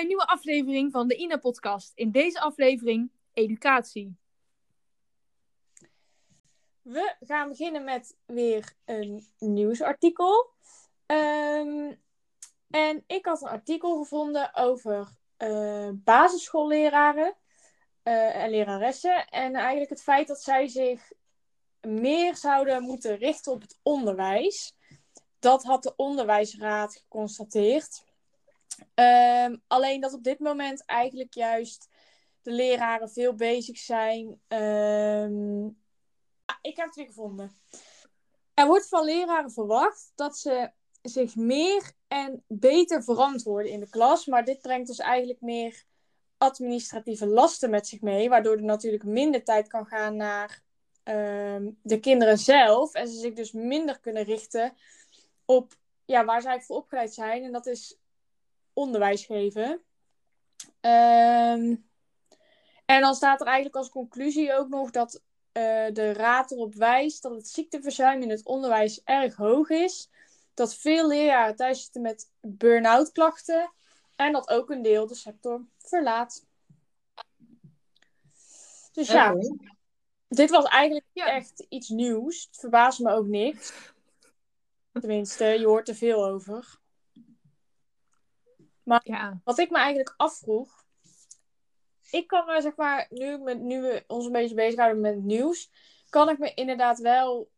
een nieuwe aflevering van de INA-podcast. In deze aflevering educatie. We gaan beginnen met weer een nieuwsartikel. Um, en ik had een artikel gevonden over uh, basisschoolleraren uh, en leraressen. En eigenlijk het feit dat zij zich meer zouden moeten richten op het onderwijs. Dat had de onderwijsraad geconstateerd. Um, alleen dat op dit moment eigenlijk juist de leraren veel bezig zijn. Um... ik heb het weer gevonden. Er wordt van leraren verwacht dat ze zich meer en beter verantwoorden in de klas. Maar dit brengt dus eigenlijk meer administratieve lasten met zich mee. Waardoor er natuurlijk minder tijd kan gaan naar um, de kinderen zelf. En ze zich dus minder kunnen richten op ja, waar eigenlijk voor opgeleid zijn. En dat is onderwijs geven. Um, en dan staat er eigenlijk als conclusie ook nog dat uh, de raad erop wijst dat het ziekteverzuim in het onderwijs erg hoog is. Dat veel leraren thuis zitten met burn-out klachten. En dat ook een deel de sector verlaat. Dus ja, dit was eigenlijk ja. echt iets nieuws. Het verbaast me ook niks. Tenminste, je hoort er veel over. Maar ja. wat ik me eigenlijk afvroeg. Ik kan me zeg maar, nu, met, nu we ons een beetje bezighouden met het nieuws, kan ik me inderdaad wel.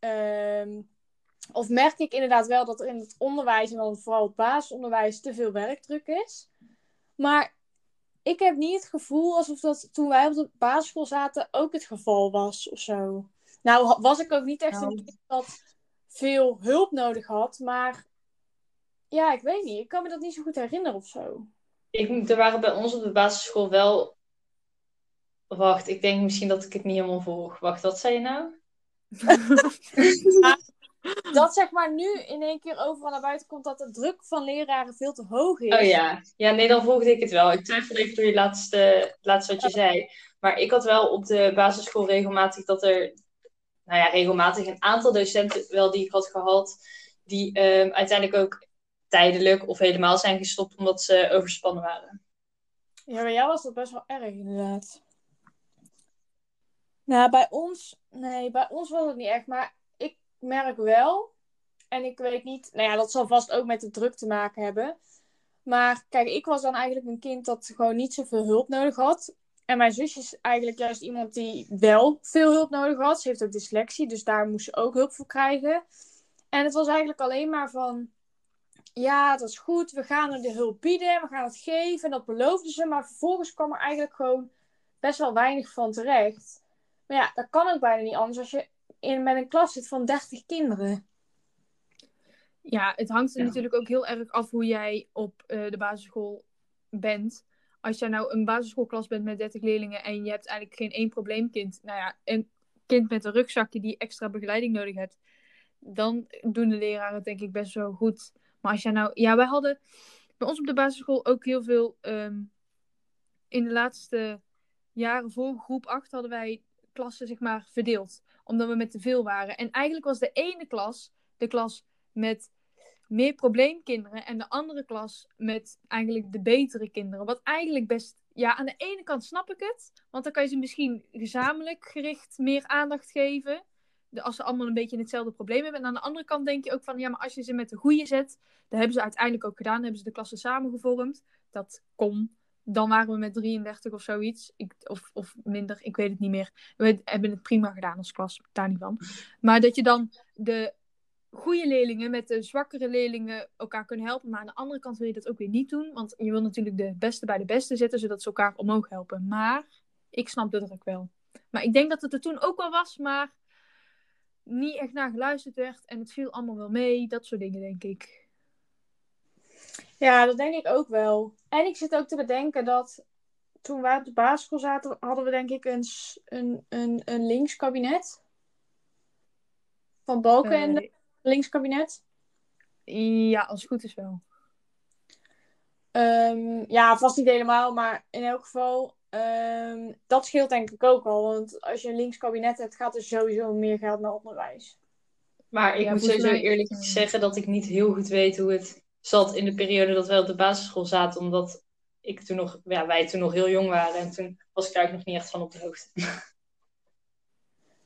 Uh, of merk ik inderdaad wel dat er in het onderwijs en dan vooral het basisonderwijs te veel werkdruk is. Maar ik heb niet het gevoel alsof dat toen wij op de basisschool zaten ook het geval was of zo. Nou, was ik ook niet echt nou. een kind dat veel hulp nodig had, maar ja, ik weet niet. Ik kan me dat niet zo goed herinneren of zo. Ik, er waren bij ons op de basisschool wel. Wacht, ik denk misschien dat ik het niet helemaal volg. Wacht, wat zei je nou? dat zeg maar nu in één keer overal naar buiten komt dat de druk van leraren veel te hoog is. Oh ja, ja nee, dan volgde ik het wel. Ik twijfelde even door je laatste, laatste wat je zei. Maar ik had wel op de basisschool regelmatig dat er, nou ja, regelmatig een aantal docenten wel die ik had gehad, die um, uiteindelijk ook tijdelijk of helemaal zijn gestopt omdat ze overspannen waren. Ja, bij jou was dat best wel erg inderdaad. Nou, bij ons, nee, bij ons was het niet echt, maar ik merk wel, en ik weet niet, nou ja, dat zal vast ook met de druk te maken hebben. Maar kijk, ik was dan eigenlijk een kind dat gewoon niet zoveel hulp nodig had. En mijn zusje is eigenlijk juist iemand die wel veel hulp nodig had. Ze heeft ook dyslexie, dus daar moest ze ook hulp voor krijgen. En het was eigenlijk alleen maar van, ja, dat is goed, we gaan er de hulp bieden, we gaan het geven. En dat beloofden ze, maar vervolgens kwam er eigenlijk gewoon best wel weinig van terecht. Maar ja, dat kan ook bijna niet anders als je in, met een klas zit van 30 kinderen. Ja, het hangt er ja. natuurlijk ook heel erg af hoe jij op uh, de basisschool bent. Als jij nou een basisschoolklas bent met 30 leerlingen en je hebt eigenlijk geen één probleemkind. Nou ja, een kind met een rugzakje die extra begeleiding nodig heeft. Dan doen de leraren het denk ik best wel goed. Maar als jij nou... Ja, wij hadden bij ons op de basisschool ook heel veel... Um, in de laatste jaren voor groep 8 hadden wij klassen zeg maar verdeeld. Omdat we met te veel waren. En eigenlijk was de ene klas de klas met meer probleemkinderen. En de andere klas met eigenlijk de betere kinderen. Wat eigenlijk best... Ja, aan de ene kant snap ik het. Want dan kan je ze misschien gezamenlijk gericht meer aandacht geven als ze allemaal een beetje hetzelfde probleem hebben. En aan de andere kant denk je ook van, ja, maar als je ze met de goede zet, dat hebben ze uiteindelijk ook gedaan, hebben ze de klassen samengevormd. Dat kon. Dan waren we met 33 of zoiets. Ik, of, of minder, ik weet het niet meer. We hebben het prima gedaan als klas, daar niet van. Maar dat je dan de goede leerlingen met de zwakkere leerlingen elkaar kunnen helpen. Maar aan de andere kant wil je dat ook weer niet doen. Want je wil natuurlijk de beste bij de beste zetten, zodat ze elkaar omhoog helpen. Maar ik snap de druk wel. Maar ik denk dat het er toen ook wel was, maar niet echt naar geluisterd werd en het viel allemaal wel mee. Dat soort dingen, denk ik. Ja, dat denk ik ook wel. En ik zit ook te bedenken dat toen wij op de basisschool zaten, hadden we denk ik een, een, een, een linkskabinet. Van Balken en uh, linkskabinet. Ja, als het goed is wel. Um, ja, vast niet helemaal, maar in elk geval Um, dat scheelt denk ik ook wel. Want als je een links kabinet hebt, gaat er sowieso meer geld naar onderwijs. Maar ik ja, moet sowieso eerlijk zeggen dat ik niet heel goed weet hoe het zat in de periode dat wij op de basisschool zaten. Omdat ik toen nog, ja, wij toen nog heel jong waren. En toen was ik daar ook nog niet echt van op de hoogte.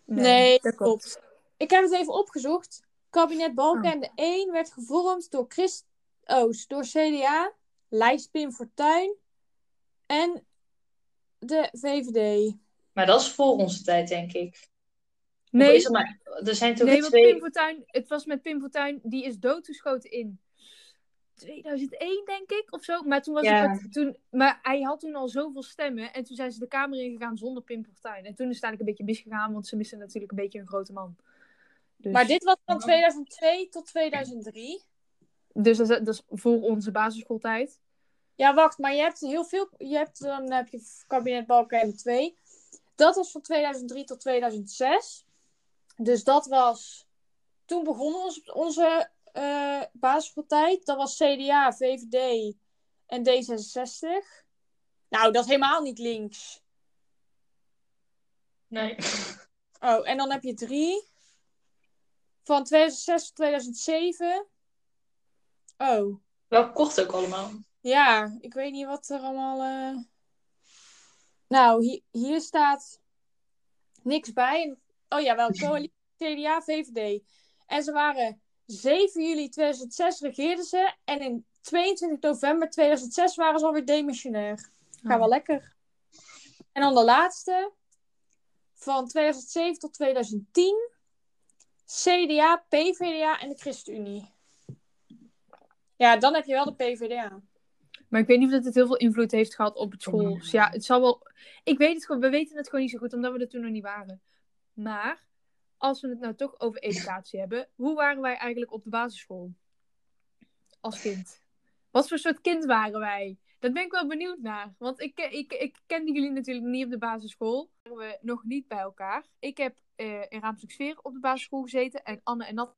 Nee, dat klopt. Ik heb het even opgezocht. Kabinet Balkenende 1 werd gevormd door Christ Oost, door CDA, lijst Pim Fortuyn en de VVD. Maar dat is voor onze tijd, denk ik. Nee, is maar, er zijn toch nee want twee... Pim Fortuyn, het was met Pim Fortuyn, die is doodgeschoten in 2001, denk ik, of zo. Maar, toen was Ja. het, toen, maar hij had toen al zoveel stemmen en toen zijn ze de Kamer ingegaan zonder Pim Fortuyn. En toen is het eigenlijk een beetje misgegaan, want ze missen natuurlijk een beetje een grote man. Dus, Maar dit was van 2002 tot 2003. dus dat, is, dat is voor onze basisschooltijd. Ja, wacht, maar je hebt heel veel. Je hebt, dan heb je kabinet Balkenende 2. Dat was van 2003 tot 2006. Dus dat was. Toen begon onze eh basisschooltijd. Dat was CDA, VVD en D66. Nou, dat is helemaal niet links. Nee. Oh, en dan heb je drie. Van 2006 tot 2007. Oh. Wel kort ook allemaal. Ja, ik weet niet wat er allemaal. eh. Nou, hier, hier staat niks bij. Oh ja, wel coalitie CDA, VVD. En ze waren 7 juli 2006 regeerden ze. En in 22 november 2006 waren ze alweer demissionair. Gaat Oh. wel lekker. En dan de laatste. Van 2007 tot 2010. CDA, PVDA en de ChristenUnie. Ja, dan heb je wel de PVDA. Maar ik weet niet of het heel veel invloed heeft gehad op het school. Dus ja, het zal wel. Ik weet het gewoon, we weten het gewoon niet zo goed, omdat we er toen nog niet waren. Maar als we het nou toch over educatie hebben, hoe waren wij eigenlijk op de basisschool? Als kind. Wat voor soort kind waren wij? Daar ben ik wel benieuwd naar. Want ik, ik, ik kende jullie natuurlijk niet op de basisschool. Waren we nog niet bij elkaar. Ik heb eh in Raamsdorp op de basisschool gezeten. En Anne en Nat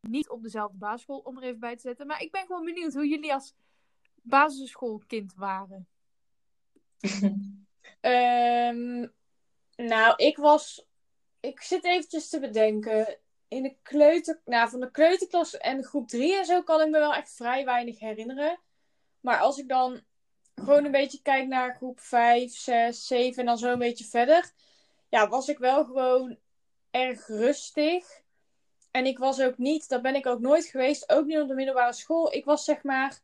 niet op dezelfde basisschool, om er even bij te zetten. Maar ik ben gewoon benieuwd hoe jullie als basisschoolkind waren. Ehm, nou, ik was. Ik zit eventjes te bedenken. In de kleuter. Nou, van de kleuterklas en groep 3 en zo kan ik me wel echt vrij weinig herinneren. Maar als ik dan gewoon een beetje kijk naar groep 5, 6, 7 en dan zo een beetje verder. Ja, was ik wel gewoon erg rustig. En ik was ook niet, dat ben ik ook nooit geweest, ook niet op de middelbare school. Ik was zeg maar.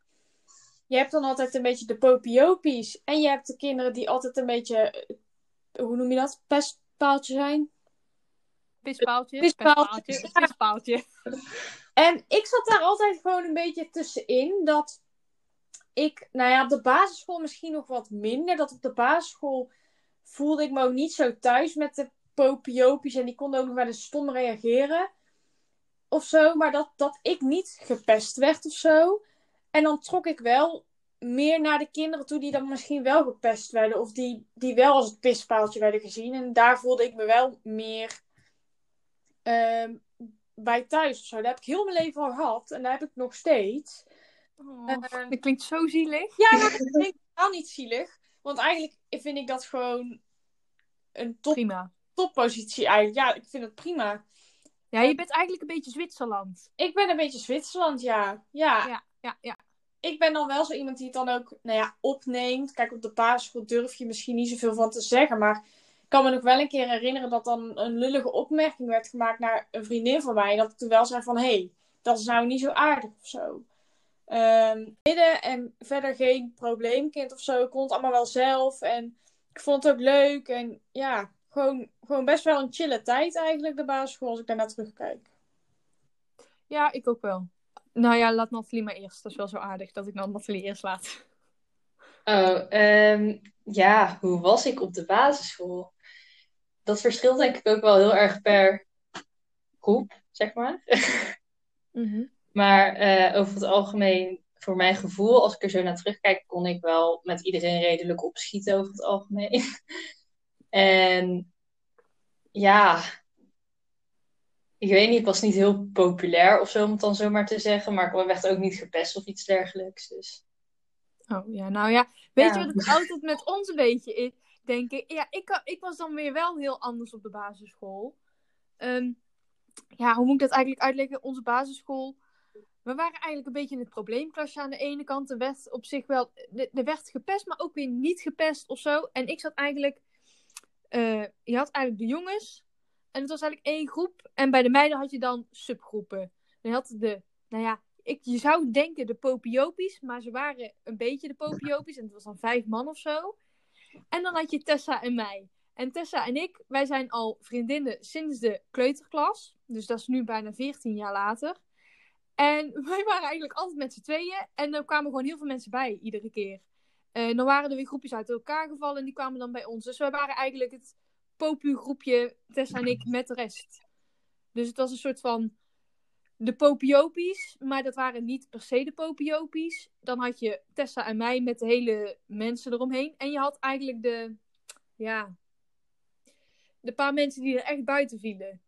Je hebt dan altijd een beetje de popiopies. En je hebt de kinderen die altijd een beetje. eh, Hoe noem je dat? Pestpaaltje zijn. Pispaaltje, Pispaaltje. pispaaltje, pispaaltje. En ik zat daar altijd gewoon een beetje tussenin. Dat ik, nou ja, op de basisschool misschien nog wat minder. Dat op de basisschool voelde ik me ook niet zo thuis met de popiopies. En die konden ook nog wel eens stom reageren. Of zo. Maar dat, dat ik niet gepest werd of zo. En dan trok ik wel meer naar de kinderen toe die dan misschien wel gepest werden. Of die, die wel als het pispaaltje werden gezien. En daar voelde ik me wel meer ehm, bij thuis of zo. Daar heb ik heel mijn leven al gehad. En daar heb ik nog steeds. Oh, Eh, dat klinkt zo zielig. Ja, maar dat vind ik helemaal niet zielig. Want eigenlijk vind ik dat gewoon een top, Prima. toppositie eigenlijk. Ja, ik vind het prima. Ja, je bent eigenlijk een beetje Zwitserland. Ik ben een beetje Zwitserland, ja. Ja, Ja, ja, ja. Ik ben dan wel zo iemand die het dan ook nou ja, opneemt. Kijk, op de basisschool durf je misschien niet zoveel van te zeggen. Maar ik kan me nog wel een keer herinneren dat dan een lullige opmerking werd gemaakt naar een vriendin van mij. En dat ik toen wel zei van, hé, hey, dat is nou niet zo aardig of zo. Ehm, midden en verder geen probleemkind of zo. Ik kon het allemaal wel zelf. En ik vond het ook leuk. En ja, gewoon, gewoon best wel een chille tijd eigenlijk, de basisschool, als ik daarnaar terugkijk. Ja, ik ook wel. Nou ja, laat Nathalie maar eerst. Dat is wel zo aardig dat ik dan Nathalie eerst laat. Oh, ehm, ja, hoe was ik op de basisschool? Dat verschilt denk ik ook wel heel erg per groep, zeg maar. Maar eh, over het algemeen, voor mijn gevoel, als ik er zo naar terugkijk, kon ik wel met iedereen redelijk opschieten over het algemeen. En ja, ik weet niet, ik was niet heel populair of zo, om het dan zomaar te zeggen. Maar ik werd ook niet gepest of iets dergelijks. Dus Oh ja, nou ja. Weet Ja. je wat het altijd met ons een beetje is? Denk ik. Ja, ik, ik was dan weer wel heel anders op de basisschool. Ehm, ja, hoe moet ik dat eigenlijk uitleggen? Onze basisschool we waren eigenlijk een beetje in het probleemklasje aan de ene kant. Er werd op zich wel, er werd gepest, maar ook weer niet gepest of zo. En ik zat eigenlijk, eh, je had eigenlijk de jongens. En het was eigenlijk één groep. En bij de meiden had je dan subgroepen. je had de, nou ja, ik, je zou denken de popiopies, maar ze waren een beetje de popiopies. En het was dan vijf man of zo. En dan had je Tessa en mij. En Tessa en ik, wij zijn al vriendinnen sinds de kleuterklas. Dus dat is nu bijna 14 jaar later. En wij waren eigenlijk altijd met z'n tweeën. En er kwamen gewoon heel veel mensen bij, iedere keer. En dan waren er weer groepjes uit elkaar gevallen en die kwamen dan bij ons. Dus wij waren eigenlijk het popu-groepje, Tessa en ik, met de rest. Dus het was een soort van de popiopies, maar dat waren niet per se de popiopies. Dan had je Tessa en mij met de hele mensen eromheen. En je had eigenlijk de, ja, de paar mensen die er echt buiten vielen.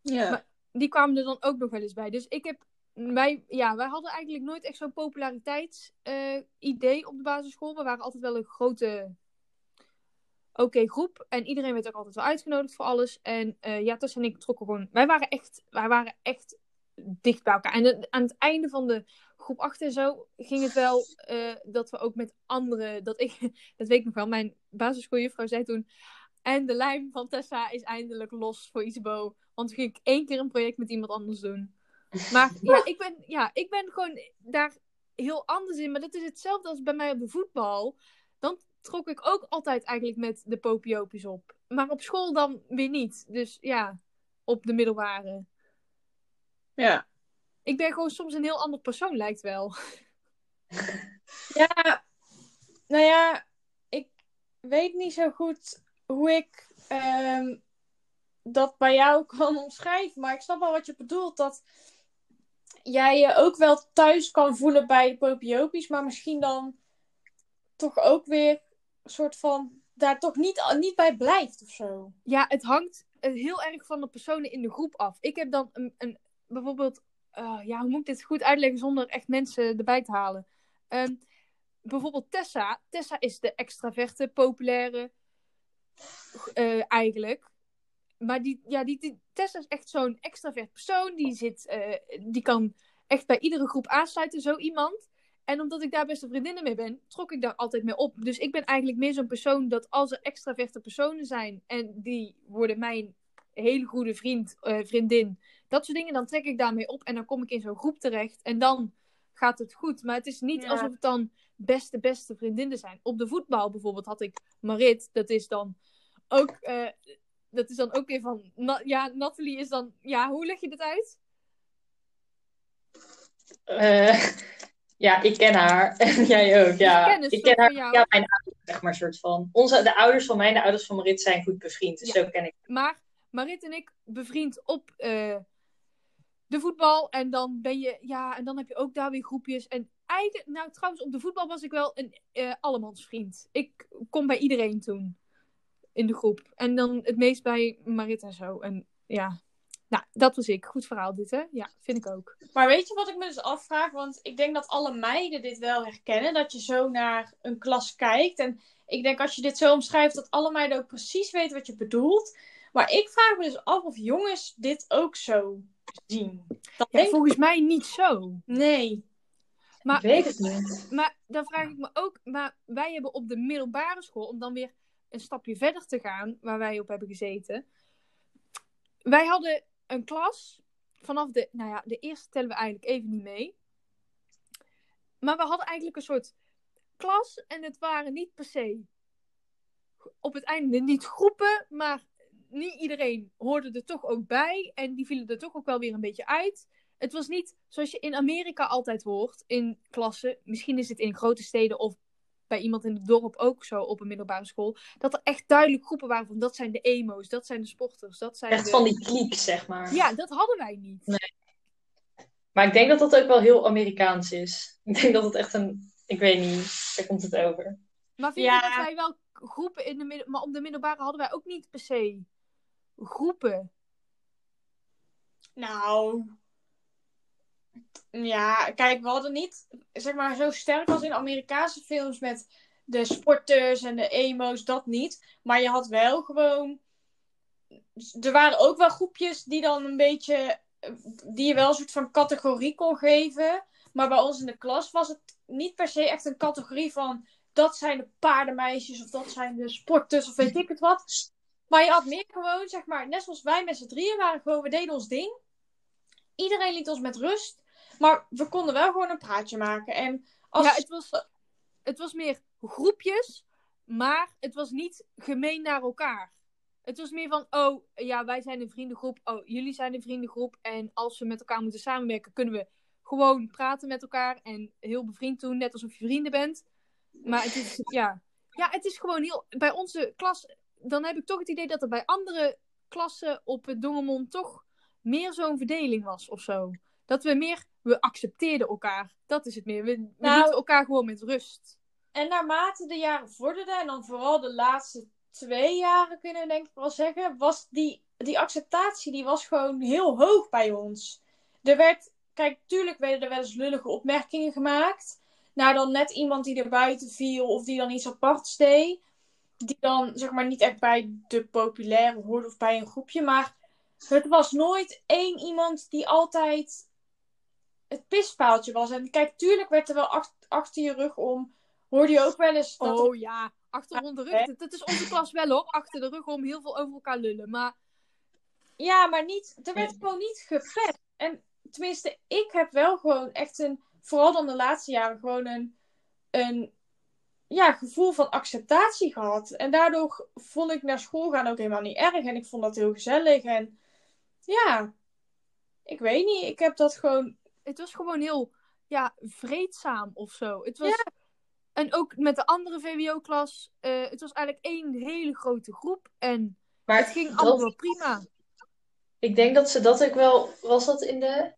Ja. die kwamen er dan ook nog wel eens bij. Dus ik heb, wij, ja, wij hadden eigenlijk nooit echt zo'n populariteitsidee op de basisschool. We waren altijd wel een grote, oké groep. En iedereen werd ook altijd wel uitgenodigd voor alles. En uh, ja, Tess en ik trokken gewoon, wij waren echt, wij waren echt dicht bij elkaar. En aan het einde van de groep 8 en zo ging het wel uh, dat we ook met anderen, dat ik, dat weet ik nog wel, mijn basisschooljuffrouw zei toen, en de lijm van Tessa is eindelijk los voor Isabo. Want toen ging ik één keer een project met iemand anders doen. Maar ja, ik ben, ja, ik ben gewoon daar heel anders in. Maar dat is hetzelfde als bij mij op de voetbal. Dan trok ik ook altijd eigenlijk met de popiopies op. Maar op school dan weer niet. Dus ja, op de middelbare. Ja. Ik ben gewoon soms een heel ander persoon, lijkt wel. Ja, nou ja, ik weet niet zo goed hoe ik um, dat bij jou kan omschrijven. Maar ik snap wel wat je bedoelt. Dat jij je ook wel thuis kan voelen bij de popiopies. Maar misschien dan toch ook weer soort van daar toch niet, niet bij blijft of zo. Ja, het hangt heel erg van de personen in de groep af. Ik heb dan een, een bijvoorbeeld, uh, ja, hoe moet ik dit goed uitleggen zonder echt mensen erbij te halen? Um, bijvoorbeeld Tessa. Tessa is de extraverte, populaire, uh, eigenlijk. Maar die, ja, die, Tessa is echt zo'n extravert persoon. Die, zit, die kan echt bij iedere groep aansluiten, zo iemand. En omdat ik daar beste vriendinnen mee ben, trok ik daar altijd mee op. Dus ik ben eigenlijk meer zo'n persoon dat als er extraverte personen zijn en die worden mijn hele goede vriend, uh, vriendin, dat soort dingen, dan trek ik daarmee op en dan kom ik in zo'n groep terecht en dan gaat het goed. Maar het is niet ja. alsof het dan beste, beste vriendinnen zijn. Op de voetbal bijvoorbeeld had ik Marit, dat is dan ook, uh, dat is dan ook weer van, na, ja, Nathalie is dan, ja, hoe leg je dit uit? Uh, ja, ik ken haar. En jij ook, ja. dus ik ken haar, ja, mijn ouders, zeg maar, soort van. Onze, de ouders van mij en de ouders van Marit zijn goed bevriend, dus ja. zo ken ik. Maar Marit en ik bevriend op uh, de voetbal. En dan ben je, ja, en dan heb je ook daar weer groepjes. En eigenlijk, nou trouwens, op de voetbal was ik wel een uh, allemansvriend. Ik kom bij iedereen toen in de groep. En dan het meest bij Marit en zo. En ja, nou, dat was ik. Goed verhaal dit, hè? Ja, vind ik ook. Maar weet je wat ik me dus afvraag? Want ik denk dat alle meiden dit wel herkennen. Dat je zo naar een klas kijkt. En ik denk als je dit zo omschrijft, dat alle meiden ook precies weten wat je bedoelt. Maar ik vraag me dus af of jongens dit ook zo zien. Dat ja, volgens mij niet zo. Nee. Maar, ik weet het niet. Maar dan vraag ik me ook, maar wij hebben op de middelbare school, om dan weer een stapje verder te gaan, waar wij op hebben gezeten. Wij hadden een klas, vanaf de, nou ja, de eerste tellen we eigenlijk even niet mee. Maar we hadden eigenlijk een soort klas en het waren niet per se op het einde niet groepen, maar niet iedereen hoorde er toch ook bij. En die vielen er toch ook wel weer een beetje uit. Het was niet zoals je in Amerika altijd hoort in klassen. Misschien is het in grote steden of bij iemand in het dorp ook zo op een middelbare school. Dat er echt duidelijk groepen waren van dat zijn de emo's, dat zijn de sporters. Dat zijn echt de... van die kliek, zeg maar. Ja, dat hadden wij niet. Nee. Maar ik denk dat dat ook wel heel Amerikaans is. Ik denk dat het echt een. Ik weet niet, daar komt het over. Maar vind ja. je dat wij wel groepen in de midden... Maar op de middelbare hadden wij ook niet per se groepen. Nou. Ja, kijk, we hadden niet, zeg maar, zo sterk als in Amerikaanse films met de sporters en de emo's, dat niet. Maar je had wel gewoon. Er waren ook wel groepjes die dan een beetje die je wel een soort van categorie kon geven. Maar bij ons in de klas was het niet per se echt een categorie van dat zijn de paardenmeisjes of dat zijn de sporters of weet ik het wat. Maar je had meer gewoon, zeg maar, net zoals wij met z'n drieën waren gewoon, we deden ons ding. Iedereen liet ons met rust. Maar we konden wel gewoon een praatje maken. En als... Ja, het was, het was meer groepjes, maar het was niet gemeen naar elkaar. Het was meer van, oh ja, wij zijn een vriendengroep, oh jullie zijn een vriendengroep. En als we met elkaar moeten samenwerken, kunnen we gewoon praten met elkaar en heel bevriend doen, net alsof je vrienden bent. Maar het is, ja, ja, het is gewoon heel. Bij onze klas, dan heb ik toch het idee dat er bij andere klassen op het Dongermond toch meer zo'n verdeling was of zo. Dat we meer, we accepteerden elkaar. Dat is het meer. We, we Nou- lieten elkaar gewoon met rust. En naarmate de jaren vorderden, en dan vooral de laatste twee jaren kunnen we denk ik wel zeggen, was die, die acceptatie die was gewoon heel hoog bij ons. Er werd, kijk, tuurlijk werden er wel eens lullige opmerkingen gemaakt. Nou, dan net iemand die er buiten viel of die dan iets aparts deed. Die dan, zeg maar, niet echt bij de populaire hoorde of bij een groepje. Maar het was nooit één iemand die altijd het pispaaltje was. En kijk, tuurlijk werd er wel ach- achter je rug om. Hoorde je ook wel eens dat er Oh ja, achter rond de rug. Dat, is onze klas wel hoor. Achter de rug om heel veel over elkaar lullen. Maar Ja, maar niet, er werd gewoon niet gepest. En tenminste, ik heb wel gewoon echt een, vooral dan de laatste jaren, gewoon een, een ja, gevoel van acceptatie gehad. En daardoor vond ik naar school gaan ook helemaal niet erg. En ik vond dat heel gezellig. En ja, ik weet niet, ik heb dat gewoon. Het was gewoon heel ja, vreedzaam of zo. Het was... En ook met de andere VWO-klas. eh, het was eigenlijk één hele grote groep. En Maar het ging allemaal wel prima. Ik denk dat ze dat ook wel. Was dat in de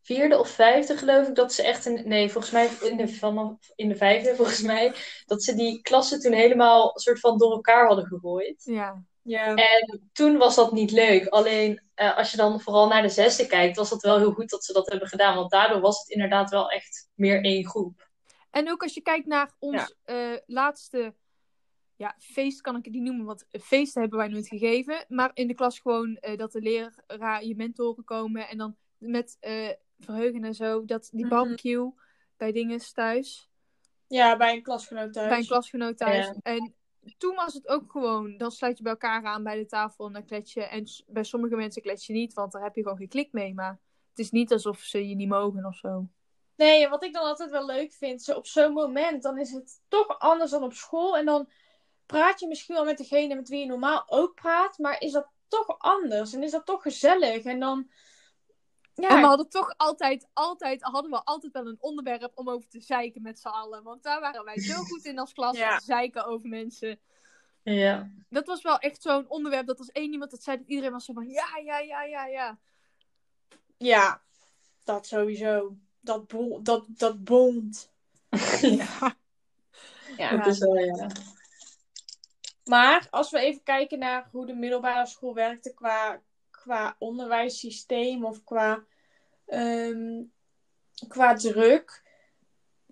vierde of vijfde, geloof ik? Dat ze echt een. Nee, volgens mij in de, in de vijfde, volgens mij. Dat ze die klassen toen helemaal een soort van door elkaar hadden gegooid. Ja. Ja. En toen was dat niet leuk. Alleen eh, als je dan vooral naar de zesde kijkt, was dat wel heel goed dat ze dat hebben gedaan. Want daardoor was het inderdaad wel echt meer één groep. En ook als je kijkt naar ons eh, laatste ja, feest, kan ik het niet noemen, want feesten hebben wij nooit gegeven. Maar in de klas gewoon eh, dat de leraar, je mentoren komen en dan met verheugen en zo, dat die Mhm. barbecue bij dinges thuis, ja, bij een klasgenoot thuis. bij een klasgenoot thuis. Ja. En toen was het ook gewoon, dan sluit je bij elkaar aan bij de tafel en dan klets je. En bij sommige mensen klets je niet, want daar heb je gewoon geen klik mee. Maar het is niet alsof ze je niet mogen of zo. Nee, wat ik dan altijd wel leuk vind, zo op zo'n moment, dan is het toch anders dan op school. En dan praat je misschien wel met degene met wie je normaal ook praat, maar is dat toch anders en is dat toch gezellig. En dan, ja, En we hadden toch altijd, altijd, hadden we altijd wel een onderwerp om over te zeiken met z'n allen. Want daar waren wij zo goed in als klas, Ja. zeiken over mensen. Ja. Dat was wel echt zo'n onderwerp dat als één iemand het zei, dat iedereen was zo van, ja, ja, ja, ja, ja. ja, dat sowieso. Dat, bo dat, dat bond. ja, Ja. dat is wel, ja. Maar als we even kijken naar hoe de middelbare school werkte qua, qua onderwijssysteem of qua, ehm, qua druk,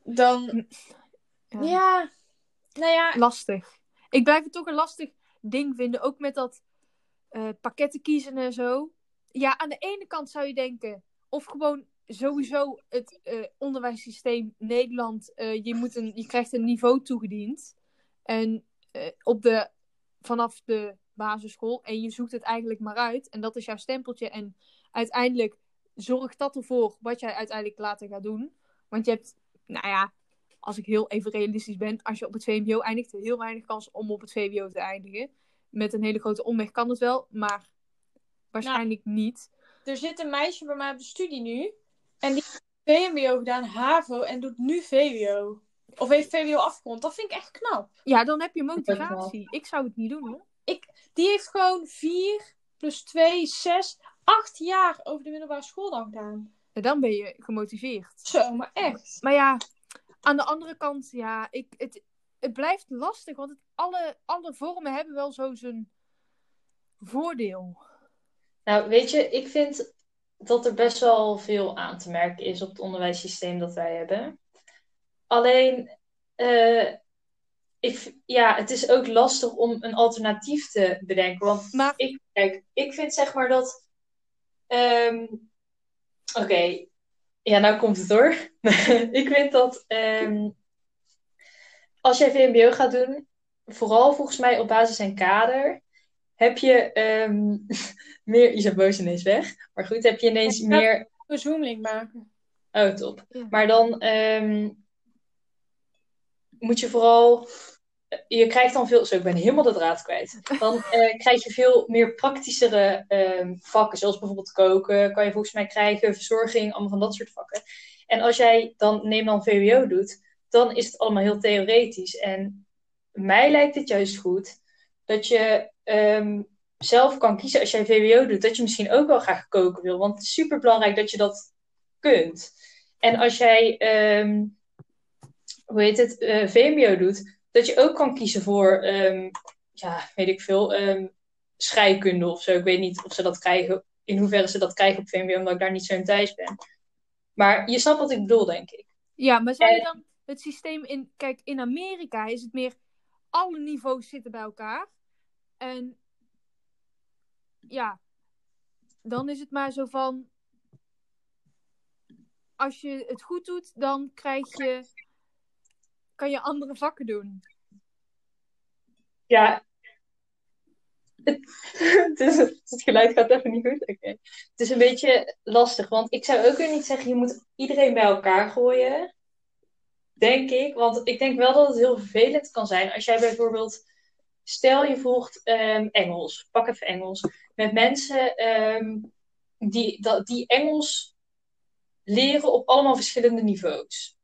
dan Ja. ja, nou ja, Lastig. Ik blijf het toch een lastig ding vinden, ook met dat eh, pakketten kiezen en zo. Ja, aan de ene kant zou je denken, of gewoon sowieso het eh, onderwijssysteem Nederland, eh, je, moet een, je krijgt een niveau toegediend. En op de, vanaf de basisschool, en je zoekt het eigenlijk maar uit. En dat is jouw stempeltje. En uiteindelijk zorgt dat ervoor wat jij uiteindelijk later gaat doen. Want je hebt, nou ja, als ik heel even realistisch ben, als je op het VMBO eindigt, heel weinig kans om op het VWO te eindigen. Met een hele grote omweg kan het wel, maar waarschijnlijk niet. er zit een meisje bij mij op de studie nu. En die heeft VMBO gedaan, HAVO, en doet nu VWO. Of heeft VWO afgerond. Dat vind ik echt knap. Ja, dan heb je motivatie. Ik zou het niet doen hoor. Die heeft gewoon vier plus twee, zes, acht jaar over de middelbare school dan gedaan. En dan ben je gemotiveerd. Zo, maar echt. Maar ja, aan de andere kant, ja, ik, het, het blijft lastig. Want het, alle, alle vormen hebben wel zo zijn voordeel. Nou, weet je, ik vind dat er best wel veel aan te merken is op het onderwijssysteem dat wij hebben. Alleen, eh, ik, ja, het is ook lastig om een alternatief te bedenken. Want Maar ik, kijk, ik vind zeg maar dat ehm, Oké, ja, nou komt het hoor. ik vind dat ehm, als jij VMBO gaat doen, vooral volgens mij op basis en kader, heb je ehm, meer. Je boos ineens weg. Maar goed, heb je ineens Ik meer. Een zoomlink maken. Oh, top. Ja. Maar dan moet je vooral. Je krijgt dan veel. Zo, ik ben helemaal de draad kwijt. Dan eh, krijg je veel meer praktischere ehm, vakken, zoals bijvoorbeeld koken, kan je volgens mij krijgen, verzorging, allemaal van dat soort vakken. En als jij dan, neem dan VWO doet, dan is het allemaal heel theoretisch. En mij lijkt het juist goed dat je ehm, zelf kan kiezen als jij VWO doet, dat je misschien ook wel graag koken wil. Want het is super belangrijk dat je dat kunt. En als jij, ehm, hoe heet het, eh, VMBO doet, dat je ook kan kiezen voor, ehm, ja, weet ik veel, ehm, scheikunde of zo. Ik weet niet of ze dat krijgen, in hoeverre ze dat krijgen op VMBO, omdat ik daar niet zo in thuis ben. Maar je snapt wat ik bedoel, denk ik. Ja, maar zou je Eh. dan het systeem in... Kijk, in Amerika is het meer... Alle niveaus zitten bij elkaar. En... Ja. Dan is het maar zo van... Als je het goed doet, dan krijg je... Kan je andere vakken doen. Ja. Het, is, het geluid gaat even niet goed. Oké. Het is een beetje lastig, want ik zou ook weer niet zeggen, je moet iedereen bij elkaar gooien. Denk ik. Want ik denk wel dat het heel vervelend kan zijn als jij bijvoorbeeld, stel je volgt ehm, Engels, pak even Engels, met mensen ehm, die, die Engels leren op allemaal verschillende niveaus.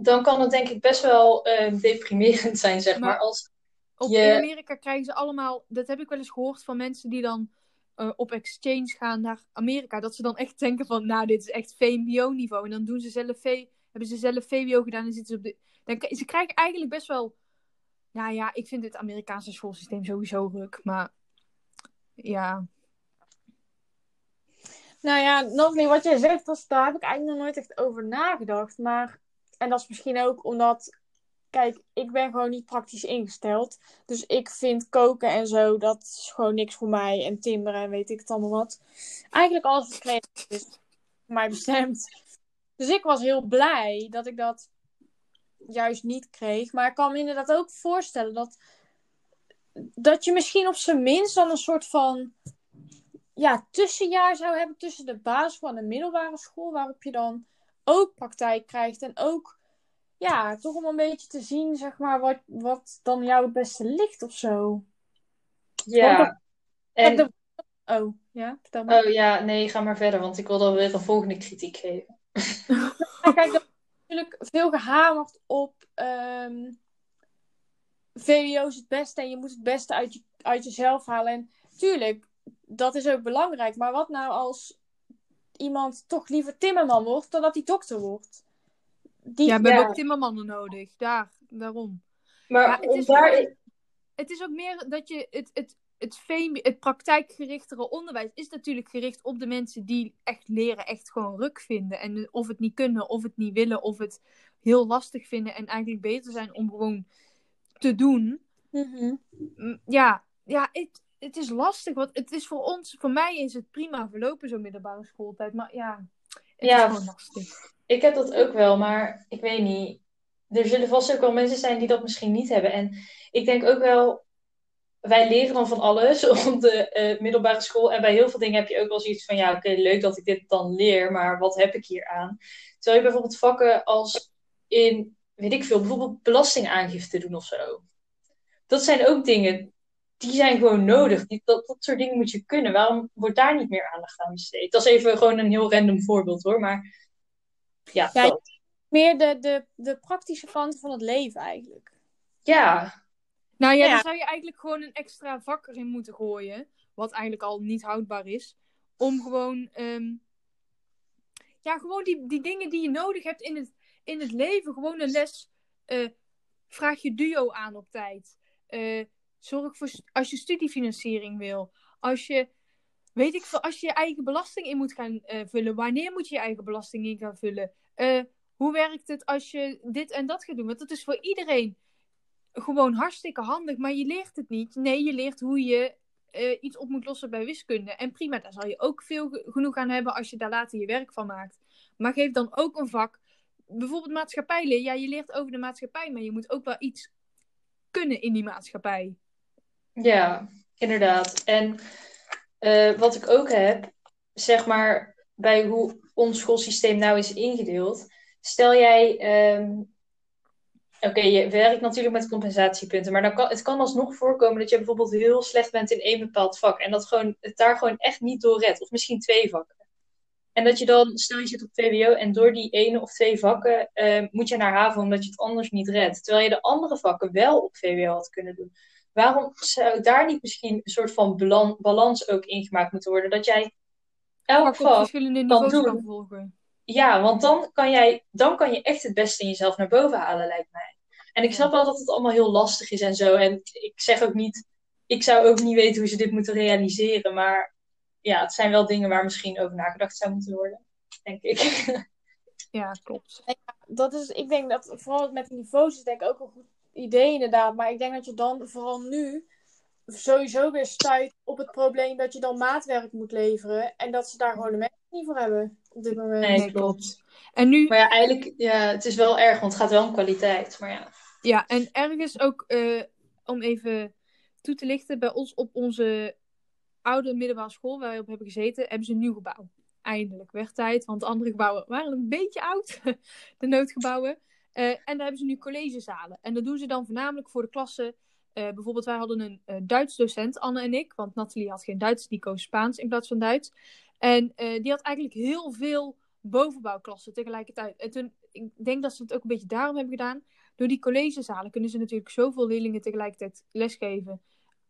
Dan kan het denk ik best wel ehm, deprimerend zijn, zeg maar, Maar- als Op, Je- In Amerika krijgen ze allemaal... Dat heb ik wel eens gehoord van mensen die dan... eh, op exchange gaan naar Amerika. Dat ze dan echt denken van... Nou, dit is echt VMBO-niveau. En dan doen ze zelf V, hebben ze zelf VWO gedaan en zitten ze op de... Dan, ze krijgen eigenlijk best wel... Nou ja, ik vind het Amerikaanse schoolsysteem sowieso ruk. Maar ja, Nou ja, nog niet wat jij zegt, dat, daar heb ik eigenlijk nog nooit echt over nagedacht. Maar, en dat is misschien ook omdat, kijk, ik ben gewoon niet praktisch ingesteld. Dus ik vind koken en zo, dat is gewoon niks voor mij. En timmeren en weet ik het allemaal wat. Eigenlijk alles wat is voor mij bestemd. Dus ik was heel blij dat ik dat juist niet kreeg. Maar ik kan me inderdaad ook voorstellen dat, dat je misschien op zijn minst dan een soort van ja, tussenjaar zou hebben tussen de basisschool en de middelbare school, waarop je dan ook praktijk krijgt en ook, ja, toch om een beetje te zien, zeg maar, wat, wat dan jou het beste ligt of zo. Ja. En, de- Oh, ja, vertel maar. oh ja, nee, ga maar verder, want ik wil dan weer een volgende kritiek geven. Ja, kijk, er wordt natuurlijk veel gehamerd op ehm VWO is het beste en je moet het beste uit, je, uit jezelf halen. En tuurlijk, dat is ook belangrijk. Maar wat nou als iemand toch liever timmerman wordt dan dat hij dokter wordt? Die, ja we hebben Ja. ook timmermannen nodig. Daar, daarom. Maar Ja, het is daar... Het is ook meer dat je het, het, het, het praktijkgerichtere onderwijs is natuurlijk gericht op de mensen die echt leren, echt gewoon ruk vinden. En of het niet kunnen, of het niet willen, of het heel lastig vinden en eigenlijk beter zijn om gewoon te doen. Mhm. Ja, ja het, het is lastig. Want het is voor ons, voor mij is het prima verlopen, zo'n middelbare schooltijd. Maar ja, het Ja. is gewoon lastig. Ik heb dat ook wel, maar ik weet niet. Er zullen vast ook wel mensen zijn die dat misschien niet hebben. En ik denk ook wel, wij leren dan van alles op de eh, middelbare school. En bij heel veel dingen heb je ook wel zoiets van, ja, oké, leuk dat ik dit dan leer, maar wat heb ik hier aan? Terwijl je bijvoorbeeld vakken als in, weet ik veel, bijvoorbeeld belastingaangifte doen of zo. Dat zijn ook dingen, die zijn gewoon nodig. Die, dat, dat soort dingen moet je kunnen. Waarom wordt daar niet meer aandacht aan besteed? Dat is even gewoon een heel random voorbeeld hoor, maar ja, Ja, dat. Meer de, de, de praktische kant van het leven eigenlijk. Ja, Nou ja, Ja. dan zou je eigenlijk gewoon een extra vak erin moeten gooien. Wat eigenlijk al niet houdbaar is. Om gewoon, ehm, ja, gewoon die, die dingen die je nodig hebt in het, in het leven. Gewoon een les. eh, vraag je duo aan op tijd. Eh, zorg voor, als je studiefinanciering wil. Als je, weet ik als je je eigen belasting in moet gaan eh, vullen. Wanneer moet je je eigen belasting in gaan vullen? Eh, hoe werkt het als je dit en dat gaat doen? Want dat is voor iedereen gewoon hartstikke handig, maar je leert het niet. Nee, je leert hoe je eh, iets op moet lossen bij wiskunde. En prima, daar zal je ook veel ge- genoeg aan hebben als je daar later je werk van maakt. Maar geef dan ook een vak, bijvoorbeeld maatschappijleer. Ja, je leert over de maatschappij, maar je moet ook wel iets kunnen in die maatschappij. Ja, inderdaad. En eh, wat ik ook heb, zeg maar, bij hoe ons schoolsysteem nou is ingedeeld. Stel jij, ehm, oké, je werkt natuurlijk met compensatiepunten, maar dan kan, het kan alsnog voorkomen dat je bijvoorbeeld heel slecht bent in één bepaald vak en dat gewoon, het daar gewoon echt niet door redt, of misschien twee vakken. En dat je dan, stel je zit op VWO en door die ene of twee vakken eh, moet je naar HAVO omdat je het anders niet redt. Terwijl je de andere vakken wel op VWO had kunnen doen. Waarom zou daar niet misschien een soort van balan- balans ook ingemaakt moeten worden? Dat jij elk Vak kan niveaus doen. kan volgen. ja, want dan kan, jij, dan kan je echt het beste in jezelf naar boven halen, lijkt mij. En ik Ja. snap wel dat het allemaal heel lastig is en zo. En ik zeg ook niet, ik zou ook niet weten hoe ze dit moeten realiseren. Maar ja, het zijn wel dingen waar misschien over nagedacht zou moeten worden, denk ik. Ja, klopt. Dat is, ik denk dat vooral met niveaus is denk ik ook een goed idee inderdaad. Maar ik denk dat je dan vooral nu sowieso weer stuit op het probleem dat je dan maatwerk moet leveren. En dat ze daar gewoon de mensen niet voor hebben op dit moment. Nee, klopt. En nu, Maar ja, eigenlijk, ja, het is wel erg, want het gaat wel om kwaliteit. Maar ja, ja, en ergens ook, eh, om even toe te lichten, bij ons op onze oude middelbare school waar we op hebben gezeten, hebben ze een nieuw gebouw. Eindelijk, werd tijd, want de andere gebouwen waren een beetje oud, de noodgebouwen. Eh, en daar hebben ze nu collegezalen. En dat doen ze dan voornamelijk voor de klassen. Eh, bijvoorbeeld, wij hadden een eh, Duits docent, Anne en ik, want Nathalie had geen Duits, die koos Spaans in plaats van Duits. En die had eigenlijk heel veel bovenbouwklassen tegelijkertijd. En toen, ik denk dat ze het ook een beetje daarom hebben gedaan. Door die collegezalen kunnen ze natuurlijk zoveel leerlingen tegelijkertijd lesgeven.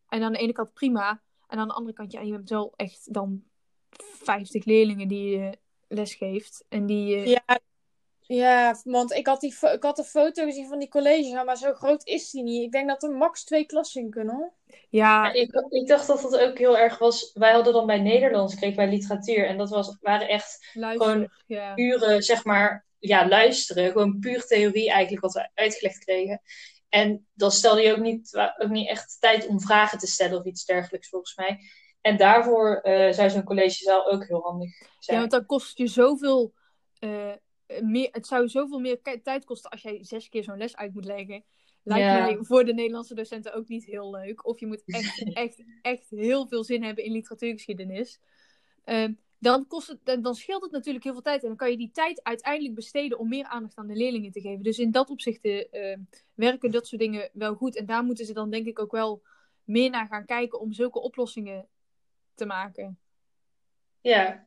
En aan de ene kant prima. En aan de andere kant, ja, je hebt wel echt dan 50 leerlingen die je lesgeeft. En die Ja, ja, want ik had, die, ik had een foto gezien van die collegezaal, maar zo groot is die niet. Ik denk dat er max twee klassen in kunnen hoor. ja, ik, ik dacht dat het ook heel erg was. Wij hadden dan bij Nederlands, kregen wij literatuur. En dat was, waren echt luister. gewoon ja. pure, zeg maar, ja, luisteren. Gewoon puur theorie eigenlijk wat we uitgelegd kregen. En dan stelde je ook niet, ook niet echt tijd om vragen te stellen of iets dergelijks volgens mij. En daarvoor eh, zou zo'n collegezaal ook heel handig ja, zijn. want dan kost je zoveel eh, meer. Het zou zoveel meer tijd kosten als jij zes keer zo'n les uit moet leggen. Lijkt Ja. mij voor de Nederlandse docenten ook niet heel leuk. Of je moet echt, echt, echt heel veel zin hebben in literatuurgeschiedenis. Ehm, dan, kost het, dan- dan scheelt het natuurlijk heel veel tijd. En dan kan je die tijd uiteindelijk besteden om meer aandacht aan de leerlingen te geven. Dus in dat opzicht eh, eh, werken dat soort dingen wel goed. En daar moeten ze dan denk ik ook wel meer naar gaan kijken om zulke oplossingen te maken. Ja,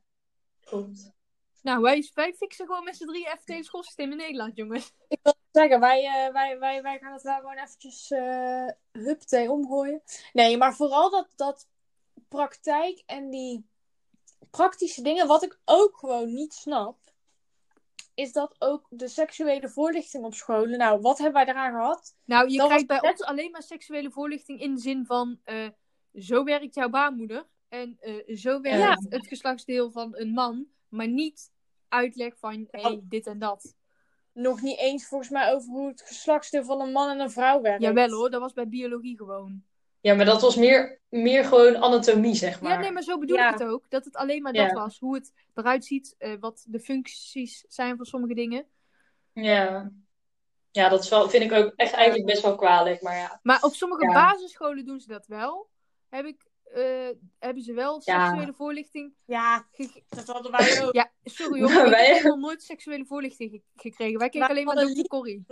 klopt. Nou, wij, wij fixen gewoon met z'n drie even het schoolsysteem in Nederland, jongens. Ik wil zeggen, wij, eh, wij, wij, wij gaan het daar gewoon eventjes uh, huppatee omgooien. Nee, maar vooral dat, dat praktijk en die praktische dingen, wat ik ook gewoon niet snap, is dat ook de seksuele voorlichting op scholen. Nou, wat hebben wij eraan gehad? Nou, je Dat krijgt bij net- ons alleen maar seksuele voorlichting in de zin van... eh, zo werkt jouw baarmoeder en eh, zo werkt Ja. het geslachtsdeel van een man. Maar niet uitleg van, hé, hey, dit en dat. Nog niet eens volgens mij over hoe het geslachtsdeel van een man en een vrouw werkt. Jawel hoor, dat was bij biologie gewoon. Ja, maar dat was meer, meer gewoon anatomie, zeg maar. Ja, nee, maar zo bedoel Ja. ik het ook. Dat het alleen maar Ja. dat was. Hoe het eruit ziet, eh, wat de functies zijn van sommige dingen. Ja, ja dat is wel, vind ik ook echt eigenlijk best wel kwalijk. Maar ja, Maar op sommige Ja. basisscholen doen ze dat wel. Heb ik, eh, hebben ze wel Ja. seksuele voorlichting Ja, dat hadden wij ook. Ja, sorry hoor. Ik wij- heb helemaal nooit seksuele voorlichting ge- gekregen. Wij kregen alleen maar Dr. Corrie.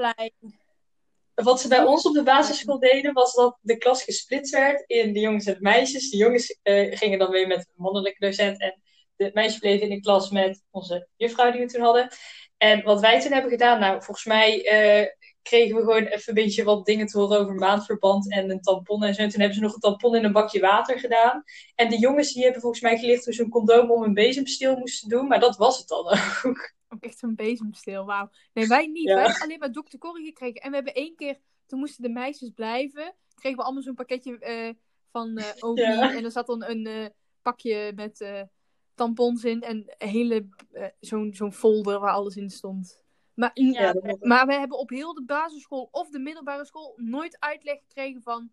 Wat ze bij ons op de basisschool deden, was dat de klas gesplitst werd in de jongens en de meisjes. De jongens eh, gingen dan mee met een mannelijke docent en de meisjes bleven in de klas met onze juffrouw die we toen hadden. En wat wij toen hebben gedaan, nou, volgens mij eh, kregen we gewoon even een beetje wat dingen te horen over maandverband en een tampon en zo. En toen hebben ze nog een tampon in een bakje water gedaan. En de jongens die hebben volgens mij geleerd hoe ze een condoom om een bezemsteel moesten doen, maar dat was het dan ook. Ook echt zo'n bezemsteel, wauw. Nee, wij niet. Ja. Wij hebben alleen maar Dr. Corrie gekregen. En we hebben één keer, toen moesten de meisjes blijven, kregen we allemaal zo'n pakketje eh, van Obi. Ja. En er zat dan een eh, pakje met tampons in en hele, zo'n zo'n folder waar alles in stond. Maar, Ja, het. maar we hebben op heel de basisschool of de middelbare school nooit uitleg gekregen van...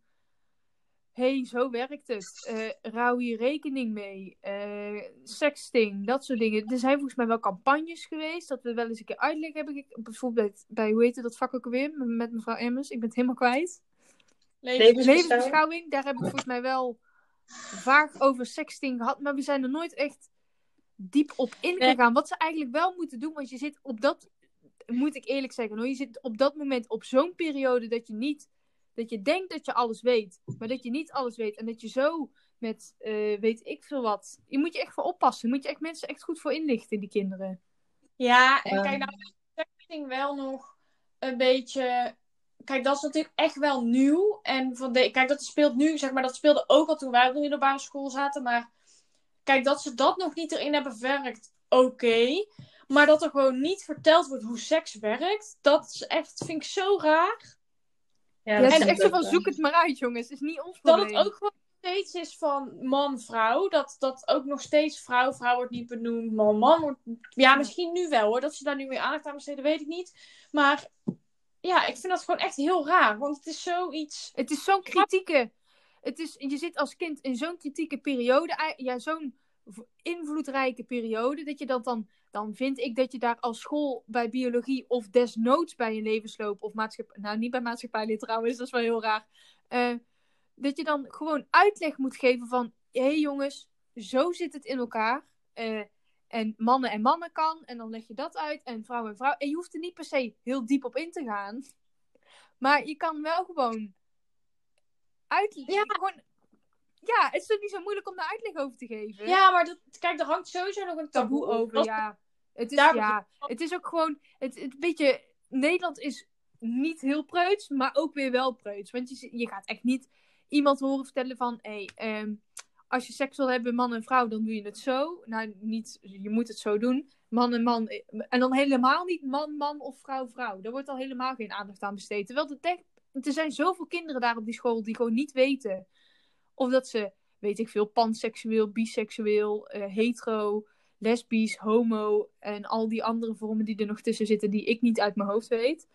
hey, zo werkt het. Uh, rouw hier rekening mee. Uh, sexting, dat soort dingen. Er zijn volgens mij wel campagnes geweest. Dat we wel eens een keer uitleg hebben. Bijvoorbeeld bij, hoe heet het, dat vak ook weer? Met mevrouw Emmers. Ik ben het helemaal kwijt. Levensbeschouwing. Daar heb ik volgens mij wel vaak over sexting gehad. Maar we zijn er nooit echt diep op ingegaan. Wat ze eigenlijk wel moeten doen. Want je zit op dat, moet ik eerlijk zeggen hoor. Je zit op dat moment op zo'n periode dat je niet dat je denkt dat je alles weet, maar dat je niet alles weet. En dat je zo met uh, weet ik veel wat. Je moet je echt voor oppassen. Je moet je echt mensen echt goed voor inlichten, die kinderen. Ja, en kijk, nou is wel nog een beetje. Kijk, dat is natuurlijk echt wel nieuw. En van de... kijk, dat speelt nu, zeg maar, dat speelde ook al toen wij op de middelbare school zaten. Maar kijk, dat ze dat nog niet erin hebben verwerkt, oké. Maar dat er gewoon niet verteld wordt hoe seks werkt, dat is echt, vind ik zo raar. Ja, en echt zo van, zoek het maar uit, jongens. Het is niet ons probleem. Dat het ook gewoon steeds is van man-vrouw. Dat, dat ook nog steeds vrouw-vrouw wordt niet benoemd. Man-man wordt... Ja, misschien nu wel hoor. Dat ze daar nu weer aandacht aan besteden, weet ik niet. Maar ja, ik vind dat gewoon echt heel raar. Want het is zoiets... Het is zo'n kritieke... Het is, je zit als kind in zo'n kritieke periode. Ja, zo'n invloedrijke periode. Dat je dat dan dan vind ik dat je daar als school bij biologie of desnoods bij een levensloop of maatschappij, nou niet bij maatschappijleer trouwens, dat is wel heel raar, uh, dat je dan gewoon uitleg moet geven van, hé hey jongens, zo zit het in elkaar. Uh, en mannen en mannen kan, en dan leg je dat uit, en vrouw en vrouw. En je hoeft er niet per se heel diep op in te gaan. Maar je kan wel gewoon uitleggen. Ja. Gewoon ja, het is toch niet zo moeilijk om daar uitleg over te geven? Ja, maar dat, kijk, er hangt sowieso nog een taboe, over. Ja. Het is, ja, het is ook gewoon, het, het beetje, Nederland is niet heel preuts, maar ook weer wel preuts. Want je, je gaat echt niet iemand horen vertellen van, hé, hey, um, als je seks wil hebben, man en vrouw, dan doe je het zo. Nou, niet, je moet het zo doen. Man en man. En dan helemaal niet man, man of vrouw, vrouw. Daar wordt al helemaal geen aandacht aan besteed. Terwijl het echt, er zijn zoveel kinderen daar op die school die gewoon niet weten of dat ze, weet ik veel, panseksueel, biseksueel, uh, hetero, lesbisch, homo en al die andere vormen die er nog tussen zitten die ik niet uit mijn hoofd weet.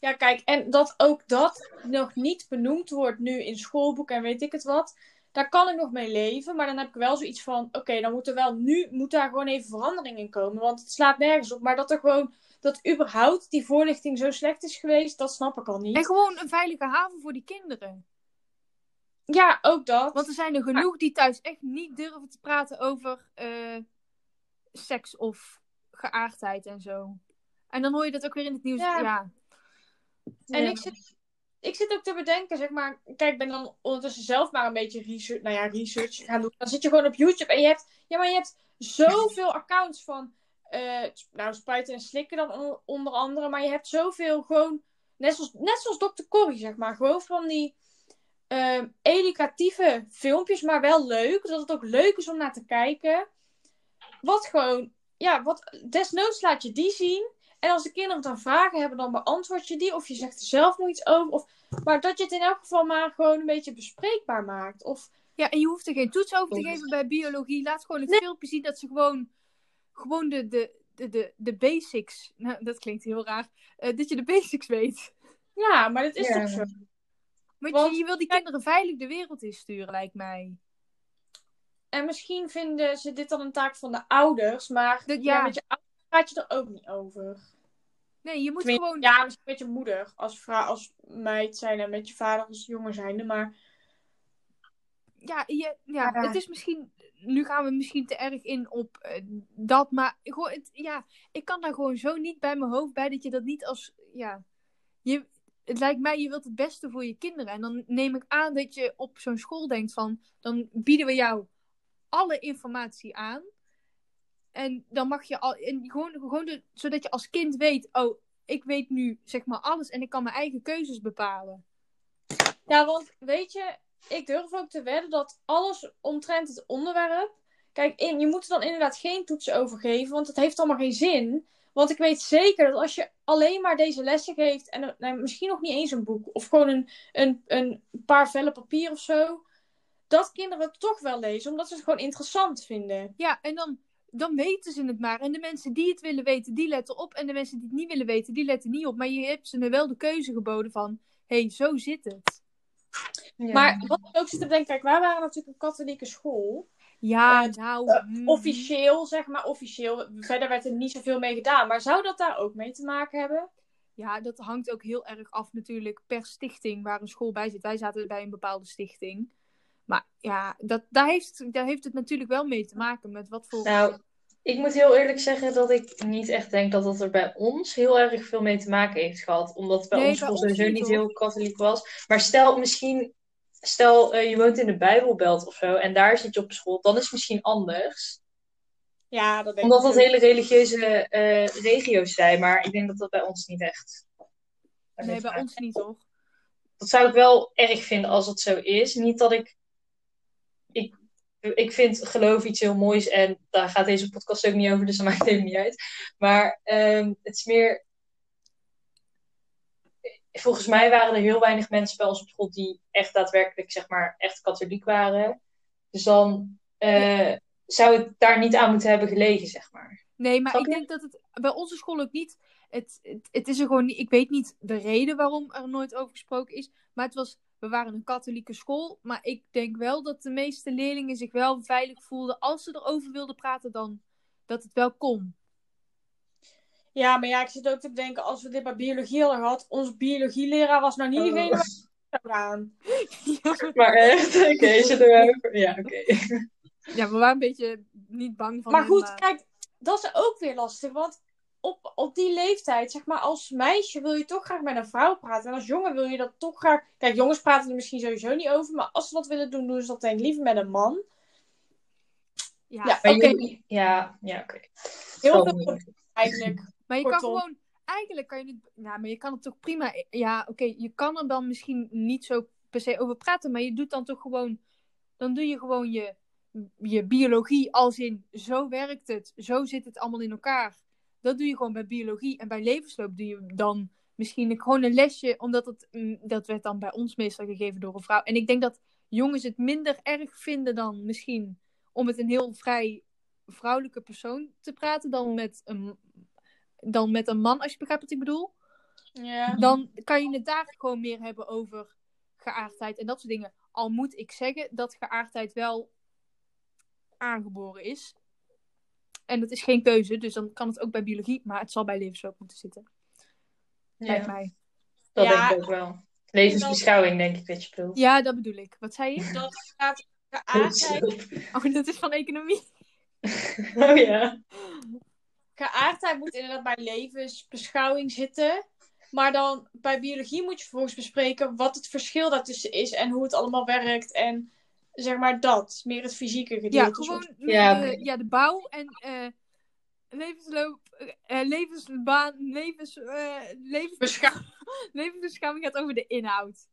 Ja, kijk, en dat ook dat nog niet benoemd wordt nu in schoolboeken en weet ik het wat. Daar kan ik nog mee leven, maar dan heb ik wel zoiets van: oké, dan moet er wel nu moet daar gewoon even verandering in komen, want het slaat nergens op. Maar dat er gewoon dat überhaupt die voorlichting zo slecht is geweest, dat snap ik al niet. En gewoon een veilige haven voor die kinderen. Ja, ook dat. Want er zijn er genoeg die thuis echt niet durven te praten over uh, seks of geaardheid en zo. En dan hoor je dat ook weer in het nieuws. Ja. En ik zit, ik zit ook te bedenken, zeg maar. Kijk, ik ben dan ondertussen zelf maar een beetje research, nou ja, research gaan doen. Dan zit je gewoon op YouTube en je hebt, ja, maar je hebt zoveel accounts van, uh, nou, spuiten en slikken dan onder andere. Maar je hebt zoveel gewoon, net zoals, net zoals Dr. Corrie, zeg maar. Gewoon van die uh, educatieve filmpjes, maar wel leuk. Dat het ook leuk is om naar te kijken. Wat gewoon, ja, wat, desnoods laat je die zien. En als de kinderen dan vragen hebben, dan beantwoord je die. Of je zegt er zelf nog iets over. Of, maar dat je het in elk geval maar gewoon een beetje bespreekbaar maakt. Of, ja, en je hoeft er geen toets over te geven bij biologie. Laat gewoon een filmpje zien dat ze gewoon, gewoon de, de, de, de, de basics. Nou, dat klinkt heel raar. Uh, dat je de basics weet. Ja, maar dat is toch zo. Want, je, je wil die kinderen veilig de wereld insturen, lijkt mij. En misschien vinden ze dit dan een taak van de ouders, maar ja. met je ouders praat je er ook niet over. Nee, je moet gewoon... Ja, misschien met je moeder als, vrouw, als meid zijn en met je vader als jongen zijnde, maar... Ja, je, ja, het is misschien... Nu gaan we misschien te erg in op uh, dat, maar gewoon, het, ja, ik kan daar gewoon zo niet bij mijn hoofd bij dat je dat niet als... Ja, je, het lijkt mij, je wilt het beste voor je kinderen. En dan neem ik aan dat je op zo'n school denkt van, dan bieden we jou alle informatie aan. En dan mag je al, en gewoon, gewoon zodat je als kind weet, oh, ik weet nu zeg maar alles en ik kan mijn eigen keuzes bepalen. Ja, want weet je, ik durf ook te wedden dat alles omtrent het onderwerp. Kijk, in, je moet er dan inderdaad geen toetsen over geven, want het heeft allemaal geen zin. Want ik weet zeker dat als je alleen maar deze lessen geeft en nou, misschien nog niet eens een boek of gewoon een, een, een paar vellen papier of zo, dat kinderen het toch wel lezen, omdat ze het gewoon interessant vinden. Ja, en dan, dan weten ze het maar. En de mensen die het willen weten, die letten op. En de mensen die het niet willen weten, die letten niet op. Maar je hebt ze nu wel de keuze geboden van, hé, hey, zo zit het. Ja. Maar wat ik ook zit te denken, kijk, wij waren natuurlijk een katholieke school. Ja, Eh, nou. Eh, mm. Officieel, zeg maar, officieel. Verder werd er niet zoveel mee gedaan. Maar zou dat daar ook mee te maken hebben? Ja, dat hangt ook heel erg af natuurlijk per stichting waar een school bij zit. Wij zaten bij een bepaalde stichting. Maar ja, dat, daar, heeft, daar heeft het natuurlijk wel mee te maken met wat voor... Nou, ik moet heel eerlijk zeggen dat ik niet echt denk dat dat er bij ons heel erg veel mee te maken heeft gehad. Omdat het bij Nee, ons bij school ons sowieso niet heel katholiek was. Maar stel misschien, stel eh, je woont in de Bijbelbelt of zo en daar zit je op school, dan is het misschien anders. Ja, dat denk Omdat ik dat hele religieuze eh, regio's zijn. Maar ik denk dat dat bij ons niet echt. Nee, bij ons niet hoor. dat zou ik wel erg vinden als het zo is. Niet dat ik. Ik, ik vind geloof iets heel moois en daar gaat deze podcast ook niet over, dus dat maakt het even niet uit. Maar ehm, het is meer. Volgens mij waren er heel weinig mensen bij ons op school die echt daadwerkelijk, zeg maar, echt katholiek waren. Dus dan eh, zou het daar niet aan moeten hebben gelegen, zeg maar. Nee, maar ik denk dat het bij onze school ook niet. Het, het, het is er gewoon niet. Ik weet niet de reden waarom er nooit over gesproken is. Maar het was. We waren een katholieke school. Maar ik denk wel dat de meeste leerlingen zich wel veilig voelden. Als ze erover wilden praten, dan dat het wel kon. Ja, maar ja, ik zit ook te denken, als we dit bij biologie hadden gehad, onze biologieleraar was nou niet Oh. degene waar we zou gaan. Maar echt? Oké, zit er over. Ja, oké. ja, we waren een beetje niet bang van. Maar hem, goed, kijk, dat is ook weer lastig, want op, op die leeftijd, zeg maar, als meisje wil je toch graag met een vrouw praten. En als jongen wil je dat toch graag... Kijk, jongens praten er misschien sowieso niet over, maar als ze dat willen doen, doen ze dat denk ik liever met een man. Ja, Ja, oké. ja, ja, oké. Heel veel eigenlijk. Maar je kan gewoon, eigenlijk kan je het, nou, maar je kan het toch prima, ja, oké, je kan er dan misschien niet zo per se over praten, maar je doet dan toch gewoon, dan doe je gewoon je, je biologie als in, zo werkt het, zo zit het allemaal in elkaar. Dat doe je gewoon bij biologie en bij levensloop doe je dan misschien gewoon een lesje, omdat het, mm, dat werd dan bij ons meestal gegeven door een vrouw. En ik denk dat jongens het minder erg vinden dan misschien om met een heel vrij vrouwelijke persoon te praten dan met een, dan met een man, als je begrijpt wat ik bedoel. Ja. Dan kan je het daar gewoon meer hebben over geaardheid en dat soort dingen. Al moet ik zeggen dat geaardheid wel aangeboren is. En dat is geen keuze, dus dan kan het ook bij biologie, maar het zal bij levensloop moeten zitten. Lijkt Ja, mij. dat Ja. denk ik ook wel. Levensbeschouwing, denk ik dat je bedoelt. Ja, dat bedoel ik. Wat zei je? Dat gaat geaardheid, Oh, dat is van economie. Oh ja. Geaardheid moet inderdaad bij levensbeschouwing zitten. Maar dan bij biologie moet je vervolgens bespreken wat het verschil daartussen is en hoe het allemaal werkt. En zeg maar dat, meer het fysieke gedeelte. Ja, gewoon Ja, de, ja, de bouw en eh, levensloop, eh, levensbaan, levens, eh levensbeschouwing. levensbeschouwing gaat over de inhoud.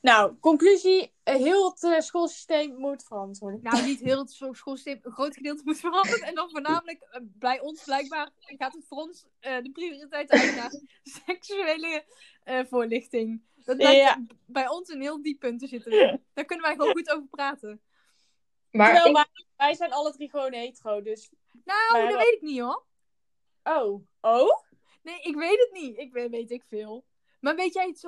Nou, conclusie. Heel het eh, schoolsysteem moet verantwoorden. Nou, niet heel het scho- schoolsysteem, een groot gedeelte moet veranderen. En dan voornamelijk eh, bij ons blijkbaar gaat het voor ons eh, de prioriteit uit naar seksuele eh, voorlichting. Dat blijkt Ja. bij ons een heel diep punt te zitten. Daar kunnen wij gewoon goed over praten. Maar Terwijl ik, wij, wij zijn alle drie gewoon hetero, dus... Nou, dat weet ik niet hoor. Oh. Oh? Nee, ik weet het niet. Ik weet, weet ik veel. Maar weet jij het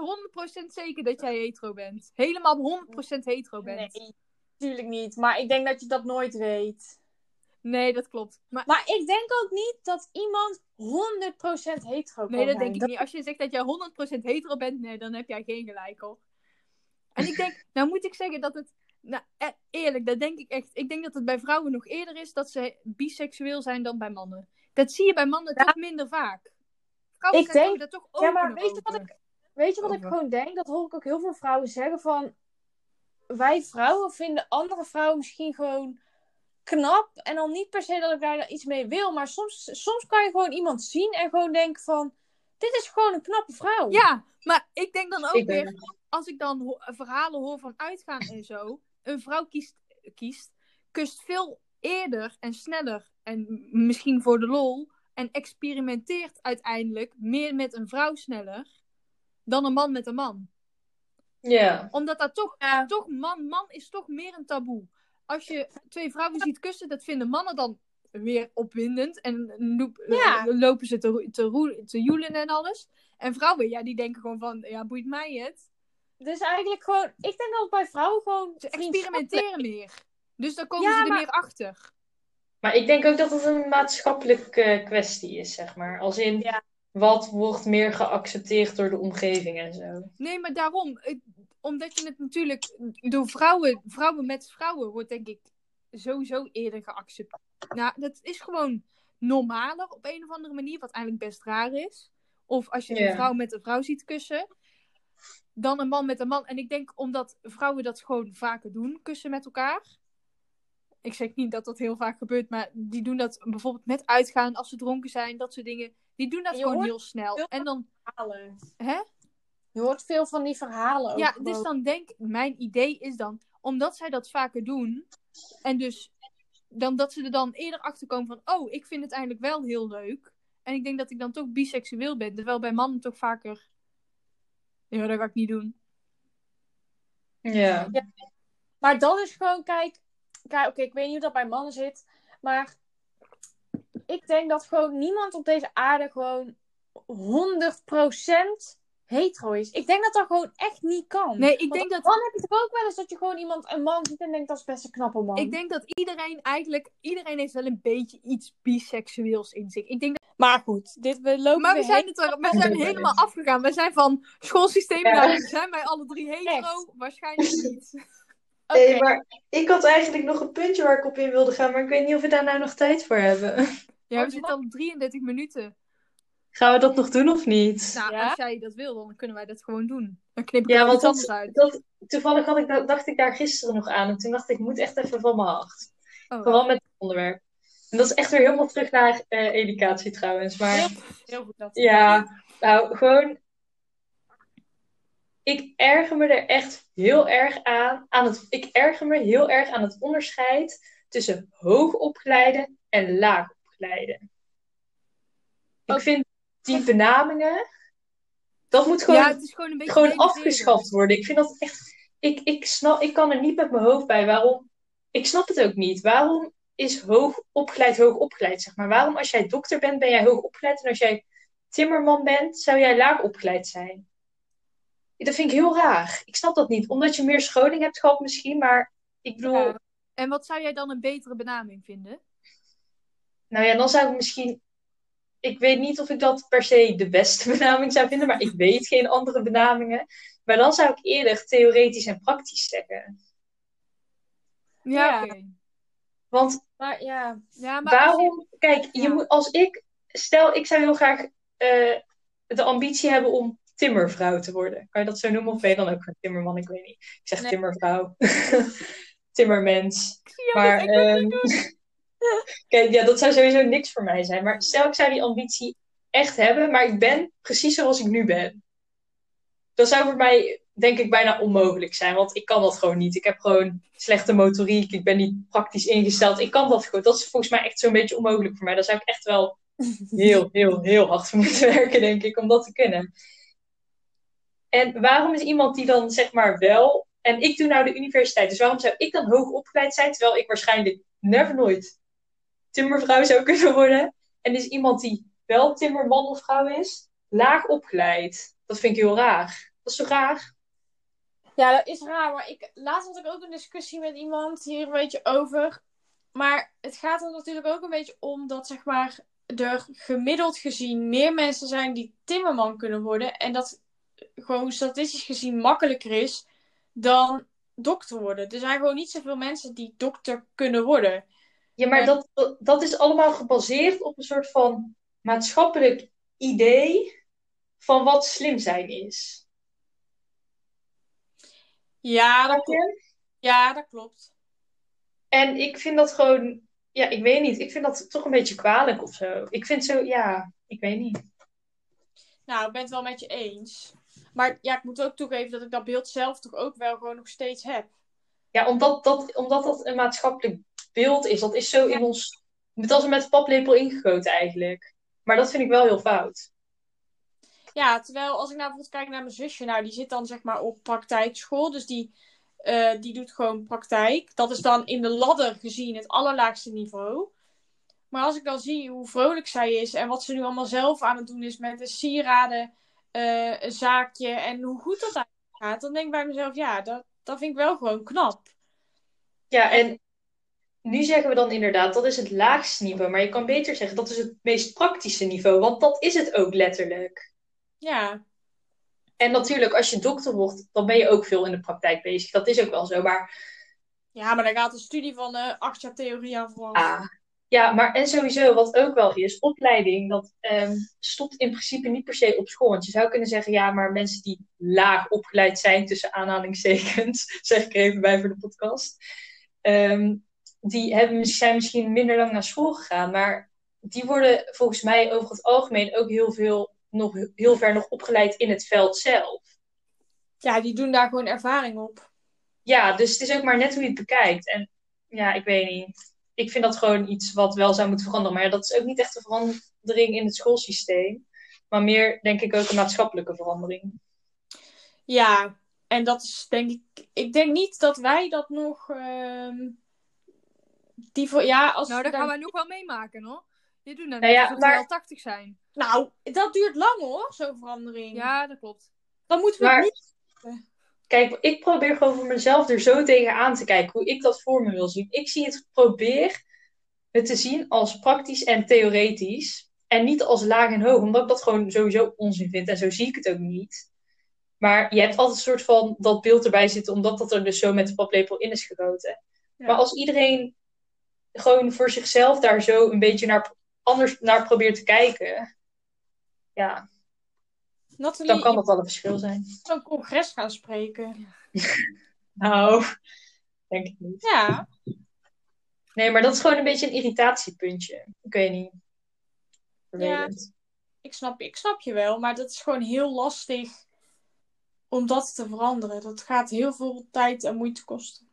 100% zeker dat jij hetero bent? Helemaal 100% hetero bent? Nee, natuurlijk niet. Maar ik denk dat je dat nooit weet. Nee, dat klopt. Maar Maar ik denk ook niet dat iemand 100% hetero kan nee, dat denk ik niet. Als je zegt dat jij 100% hetero bent, nee, dan heb jij geen gelijk hoor. En ik denk, nou moet ik zeggen dat het, nou e- eerlijk, dat denk ik echt. Ik denk dat het bij vrouwen nog eerder is dat ze biseksueel zijn dan bij mannen. Dat zie je bij mannen Ja. toch minder vaak. Vrouwen Ik denk- daar toch Ja, maar weet je wat ik, weet je wat ik Over. gewoon denk? Dat hoor ik ook heel veel vrouwen zeggen van... Wij vrouwen vinden andere vrouwen misschien gewoon knap. En dan niet per se dat ik daar iets mee wil. Maar soms, soms kan je gewoon iemand zien en gewoon denken van... Dit is gewoon een knappe vrouw. Ja, maar ik denk dan ook ik weer, ben, als ik dan ho- verhalen hoor van uitgaan en zo, een vrouw kiest, kiest, kust veel eerder en sneller en misschien voor de lol en experimenteert uiteindelijk meer met een vrouw sneller dan een man met een man. ja. Omdat dat toch, Ja. toch man, man is toch meer een taboe. Als je twee vrouwen ziet kussen, dat vinden mannen dan weer opwindend. En loop- Ja. eh, lopen ze te, te, te joelen en alles. En vrouwen, ja, die denken gewoon van, ja, boeit mij het. Dus eigenlijk gewoon, ik denk dat bij vrouwen gewoon. Ze experimenteren meer. Dus dan komen Ja, ze er maar- meer achter. Maar ik denk ook dat het een maatschappelijke eh, kwestie is, zeg maar. Als in, Ja. Wat wordt meer geaccepteerd door de omgeving en zo. Nee, maar daarom. Omdat je het natuurlijk door vrouwen, vrouwen met vrouwen wordt denk ik sowieso eerder geaccepteerd. Nou, dat is gewoon normaler op een of andere manier, wat eigenlijk best raar is. Of als je een vrouw met een vrouw ziet kussen, dan een man met een man. En ik denk omdat vrouwen dat gewoon vaker doen, kussen met elkaar. Ik zeg niet dat dat heel vaak gebeurt, maar die doen dat bijvoorbeeld met uitgaan als ze dronken zijn, dat soort dingen. Die doen dat gewoon heel snel. veel En dan, verhalen. hè? Je hoort veel van die verhalen ook. Ja, gewoon. dus dan denk mijn idee is dan, omdat zij dat vaker doen, en dus dan dat ze er dan eerder achter komen van, oh, ik vind het eigenlijk wel heel leuk. En ik denk dat ik dan toch biseksueel ben, terwijl bij mannen toch vaker, ja, dat ga ik niet doen. Ja. Maar dat is gewoon, kijk, kijk oké, ik weet niet hoe dat bij mannen zit, maar ik denk dat gewoon niemand op deze aarde gewoon 100% hetero is. Ik denk dat dat gewoon echt niet kan. Nee, ik Want denk dat, Dan heb je toch ook wel eens dat je gewoon iemand, een man ziet en denkt dat is best een knappe man. ik denk dat iedereen eigenlijk, iedereen heeft wel een beetje iets biseksueels in zich. Ik denk dat, Maar goed, dit, we lopen maar we zijn, het er, we zijn helemaal afgegaan. We zijn van schoolsysteem Ja. naar, zijn wij alle drie hetero? Echt? Waarschijnlijk niet. Oké. Nee, maar ik had eigenlijk nog een puntje waar ik op in wilde gaan, maar ik weet niet of we daar nou nog tijd voor hebben. Ja, Oh, we zitten al op 33 minuten. Gaan we dat nog doen of niet? Nou, Ja? als jij dat wil, dan kunnen wij dat gewoon doen. Dan knip ik Ja, want iets anders dat, uit. dat, toevallig had ik, dat- dacht ik daar gisteren nog aan. En toen dacht ik, ik moet echt even van mijn hart. Oh, Vooral met het onderwerp. En dat is echt weer helemaal terug naar eh, educatie trouwens. Maar Heel, heel goed dat. ja, nou gewoon. Ik erger me er echt heel erg aan. aan het, ik erger me heel erg aan het onderscheid tussen hoogopgeleide en Ik vind die benamingen. Dat moet gewoon ja, het is gewoon een beetje gewoon afgeschaft worden. Ik vind dat echt. Ik, ik, snap, ik kan er niet met mijn hoofd bij. Waarom? Ik snap het ook niet. Waarom is hoog opgeleid hoog opgeleid? Zeg maar. Waarom, als jij dokter bent, ben jij hoog opgeleid. En als jij timmerman bent, zou jij laag opgeleid zijn? Dat vind ik heel raar. Ik snap dat niet. Omdat je meer scholing hebt gehad, misschien. Maar ik bedoel. Ja. En wat zou jij dan een betere benaming vinden? Nou ja, dan zou ik misschien. Ik weet niet of ik dat per se de beste benaming zou vinden, maar ik weet geen andere benamingen. Maar dan zou ik eerder theoretisch en praktisch zeggen. Ja. Want Maar ja, Ja, maar je- waarom, kijk, je Ja. moet, als ik, stel ik zou heel graag eh, de ambitie hebben om timmervrouw te worden. Kan je dat zo noemen? Of ben je dan ook een timmerman? Ik weet niet. Ik zeg Nee. timmervrouw. Timmermens. Ja, Maar, dat- kijk, ja, dat zou sowieso niks voor mij zijn. Maar stel ik zou die ambitie echt hebben, maar ik ben precies zoals ik nu ben. Dat zou voor mij, denk ik, bijna onmogelijk zijn. Want ik kan dat gewoon niet. Ik heb gewoon slechte motoriek. Ik ben niet praktisch ingesteld. Ik kan dat gewoon. Dat is volgens mij echt zo'n beetje onmogelijk voor mij. Daar zou ik echt wel heel, heel, heel hard voor moeten werken, denk ik, om dat te kunnen. En waarom is iemand die dan, zeg maar, wel... En ik doe nou de universiteit, dus waarom zou ik dan hoog opgeleid zijn, terwijl ik waarschijnlijk never nooit timmervrouw zou kunnen worden? En is iemand die wel timmerman of vrouw is, laag opgeleid? Dat vind ik heel raar. Dat is zo raar? Ja, dat is raar. Maar ik, laatst had ik ook een discussie met iemand hier een beetje over. Maar het gaat er natuurlijk ook een beetje om dat, zeg maar, er gemiddeld gezien meer mensen zijn die timmerman kunnen worden. En dat gewoon statistisch gezien makkelijker is dan dokter worden. Er zijn gewoon niet zoveel mensen die dokter kunnen worden. Ja, maar dat, dat is allemaal gebaseerd op een soort van maatschappelijk idee van wat slim zijn is. Ja, dat, je? ja, dat klopt. En ik vind dat gewoon, ja, ik weet niet. Ik vind dat toch een beetje kwalijk of zo. Ik vind zo, ja, ik weet niet. Nou, ik ben het wel met je eens. Maar ja, ik moet ook toegeven dat ik dat beeld zelf toch ook wel gewoon nog steeds heb. Ja, omdat dat, omdat dat een maatschappelijk beeld is. Dat is zo in ons, het als met paplepel ingegoten eigenlijk. Maar dat vind ik wel heel fout. Ja, terwijl als ik nou bijvoorbeeld kijk naar mijn zusje, nou, die zit dan zeg maar op praktijkschool. Dus die, eh, die doet gewoon praktijk. Dat is dan in de ladder gezien het allerlaagste niveau. Maar als ik dan zie hoe vrolijk zij is en wat ze nu allemaal zelf aan het doen is met de sieraden, eh, een zaakje en hoe goed dat eigenlijk gaat, dan denk ik bij mezelf, ja, dat, dat vind ik wel gewoon knap. Ja, en nu zeggen we dan inderdaad, dat is het laagste niveau. Maar je kan beter zeggen, dat is het meest praktische niveau. Want dat is het ook letterlijk. Ja, En natuurlijk, als je dokter wordt, dan ben je ook veel in de praktijk bezig. Dat is ook wel zo. Maar ja maar daar gaat de studie van eh acht jaar theorie aan vooraf. ah, ja, maar en sowieso, wat ook wel is, opleiding, dat ehm, stopt in principe niet per se op school. Want je zou kunnen zeggen, ja, maar mensen die laag opgeleid zijn, tussen aanhalingstekens, zeg ik er even bij voor de podcast, ehm, die hebben, zijn misschien minder lang naar school gegaan. Maar die worden volgens mij over het algemeen ook heel veel, nog heel ver nog opgeleid in het veld zelf. Ja, die doen daar gewoon ervaring op. Ja, dus het is ook maar net hoe je het bekijkt. En ja, ik weet niet. Ik vind dat gewoon iets wat wel zou moeten veranderen. Maar dat is ook niet echt een verandering in het schoolsysteem. Maar meer, denk ik, ook een maatschappelijke verandering. Ja, en dat is denk ik. Ik denk niet dat wij dat nog. ehm, die voor, ja, als Nou, dat gaan wij nog wel meemaken hoor. Je doet nou Nou net ja, alsof we maar- al 80 zijn. Nou, dat duurt lang hoor, zo'n verandering. Ja, dat klopt. Dan moeten we Maar- niet. Kijk, ik probeer gewoon voor mezelf er zo tegenaan te kijken. Hoe ik dat voor me wil zien. Ik zie het, probeer het te zien als praktisch en theoretisch. En niet als laag en hoog. Omdat ik dat gewoon sowieso onzin vind. En zo zie ik het ook niet. Maar je hebt altijd een soort van dat beeld erbij zitten. Omdat dat er dus zo met de paplepel in is gegoten. Ja. Maar als iedereen gewoon voor zichzelf daar zo een beetje naar, anders naar probeert te kijken. Ja, Nathalie, dan kan dat wel een verschil zijn. zo'n congres gaan spreken. Nou, denk ik niet. Ja, Nee, maar dat is gewoon een beetje een irritatiepuntje. Ik weet niet. Vervelend. ik snap, ik snap je wel, maar dat is gewoon heel lastig om dat te veranderen. Dat gaat heel veel tijd en moeite kosten.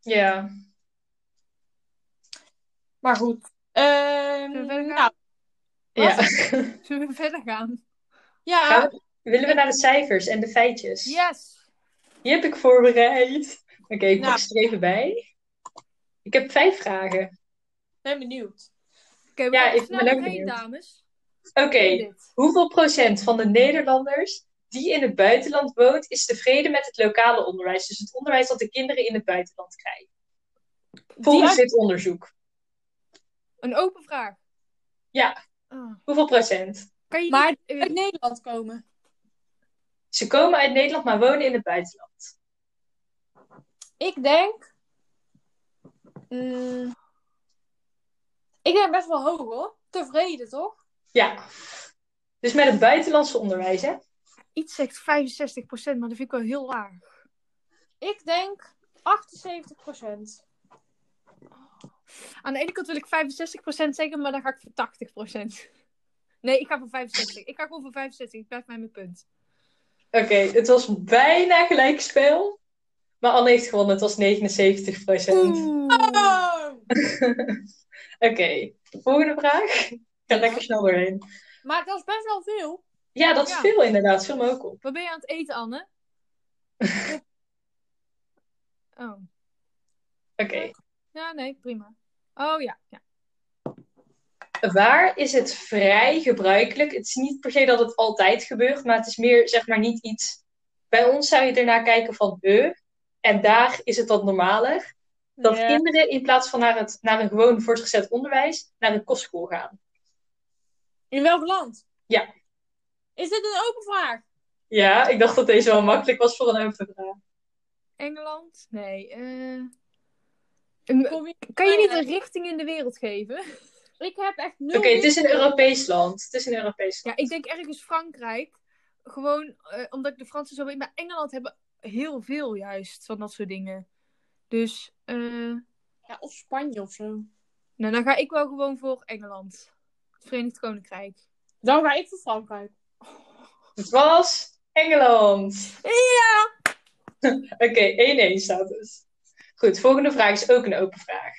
Ja. Maar goed. Ehm, Zullen we verder gaan? nou, ja. Zullen we verder gaan? ja, Gaan we- willen we naar de cijfers en de feitjes? Yes! Die heb ik voorbereid. Oké, ik Nou. pak ze er even bij. Ik heb vijf vragen. ben benieuwd. Oké, we Ja, gaan ik ben ook benieuwd. dames. Oké, hoeveel procent van de Nederlanders die in het buitenland woont, is tevreden met het lokale onderwijs? Dus het onderwijs dat de kinderen in het buitenland krijgen. Volgens Die- dit onderzoek. Een open vraag. Ja. Ah. Hoeveel procent? Kan je Maar niet, uit Nederland komen. Ze komen uit Nederland, maar wonen in het buitenland. Ik denk. mm, ik denk best wel hoog hoor. Tevreden toch? Ja. Dus met het buitenlandse onderwijs, hè? iets zegt 65%, maar dat vind ik wel heel laag. Ik denk 78%. Aan de ene kant wil ik 65% zeggen, maar dan ga ik voor 80%. Nee, ik ga voor 65. Ik ga gewoon voor 65. Ik blijf bij mijn punt. Oké, het was bijna gelijkspel. Maar Anne heeft gewonnen, het was 79 procent. Oh! Oké, volgende vraag. Ik ga Ja. lekker snel doorheen. Maar dat is best wel veel. Ja, dat is Ja. veel inderdaad. Me ook op. Wat ben je aan het eten, Anne? oh. Oké. Ja, nee, prima. Oh ja, ja. Waar is het vrij gebruikelijk? Het is niet per se dat het altijd gebeurt, maar het is meer zeg maar niet iets. Bij ons zou je ernaar kijken van huh, en daar is het wat normaler. Dat kinderen in plaats van naar, het, naar een gewoon voortgezet onderwijs, naar een kostschool gaan. In welk land? Ja. Is dit een open vraag? Ja, ik dacht dat deze wel makkelijk was voor een open vraag. Engeland? Nee. eh kan je niet een richting in de wereld geven? Ik heb echt nul. Oké, het is een. Europees land. Het is een Europees land. Ja, ik denk ergens Frankrijk. Gewoon eh, omdat ik de Fransen zo weet. Maar Engeland hebben heel veel juist van dat soort dingen. Dus, eh, Ja, of Spanje of zo. nou dan ga ik wel gewoon voor Engeland. Het Verenigd Koninkrijk. Dan ga ik voor Frankrijk. Het was Engeland. Ja! Oké, 1-1 staat dus. Goed, volgende vraag is ook een open vraag.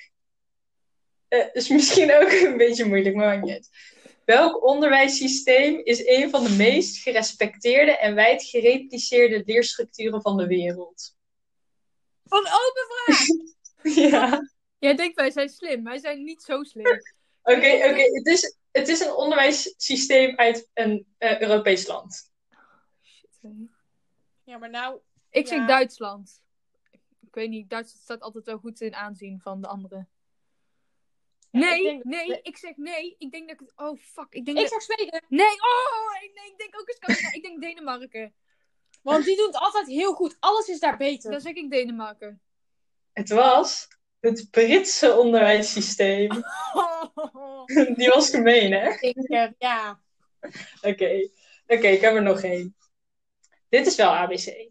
Eh is misschien ook een beetje moeilijk, maar maakt niet. Welk onderwijssysteem is een van de meest gerespecteerde en wijd gerepliceerde leerstructuren van de wereld? Een open vraag! Ja. Jij denkt wij zijn slim. Wij zijn niet zo slim. Oké, oké. Het, is, het is een onderwijssysteem uit een eh, Europees land. Ja, maar nou... Ik zeg Ja. Duitsland. Ik weet niet, Duitsland staat altijd wel goed in aanzien van de anderen. Ja, Nee, ik nee, ik zeg nee. Ik denk dat ik... Oh, fuck. Ik denk Ik dat... zeg Zweden. Nee, oh! Ik, nee, ik denk ook eens. Ik denk Denemarken. Want die doen het altijd heel goed. Alles is daar beter. Dan zeg ik Denemarken. Het was het Britse onderwijssysteem. Die was gemeen, hè? Zeker, ja. Oké, oké, ik heb er nog één. Dit is wel ABC.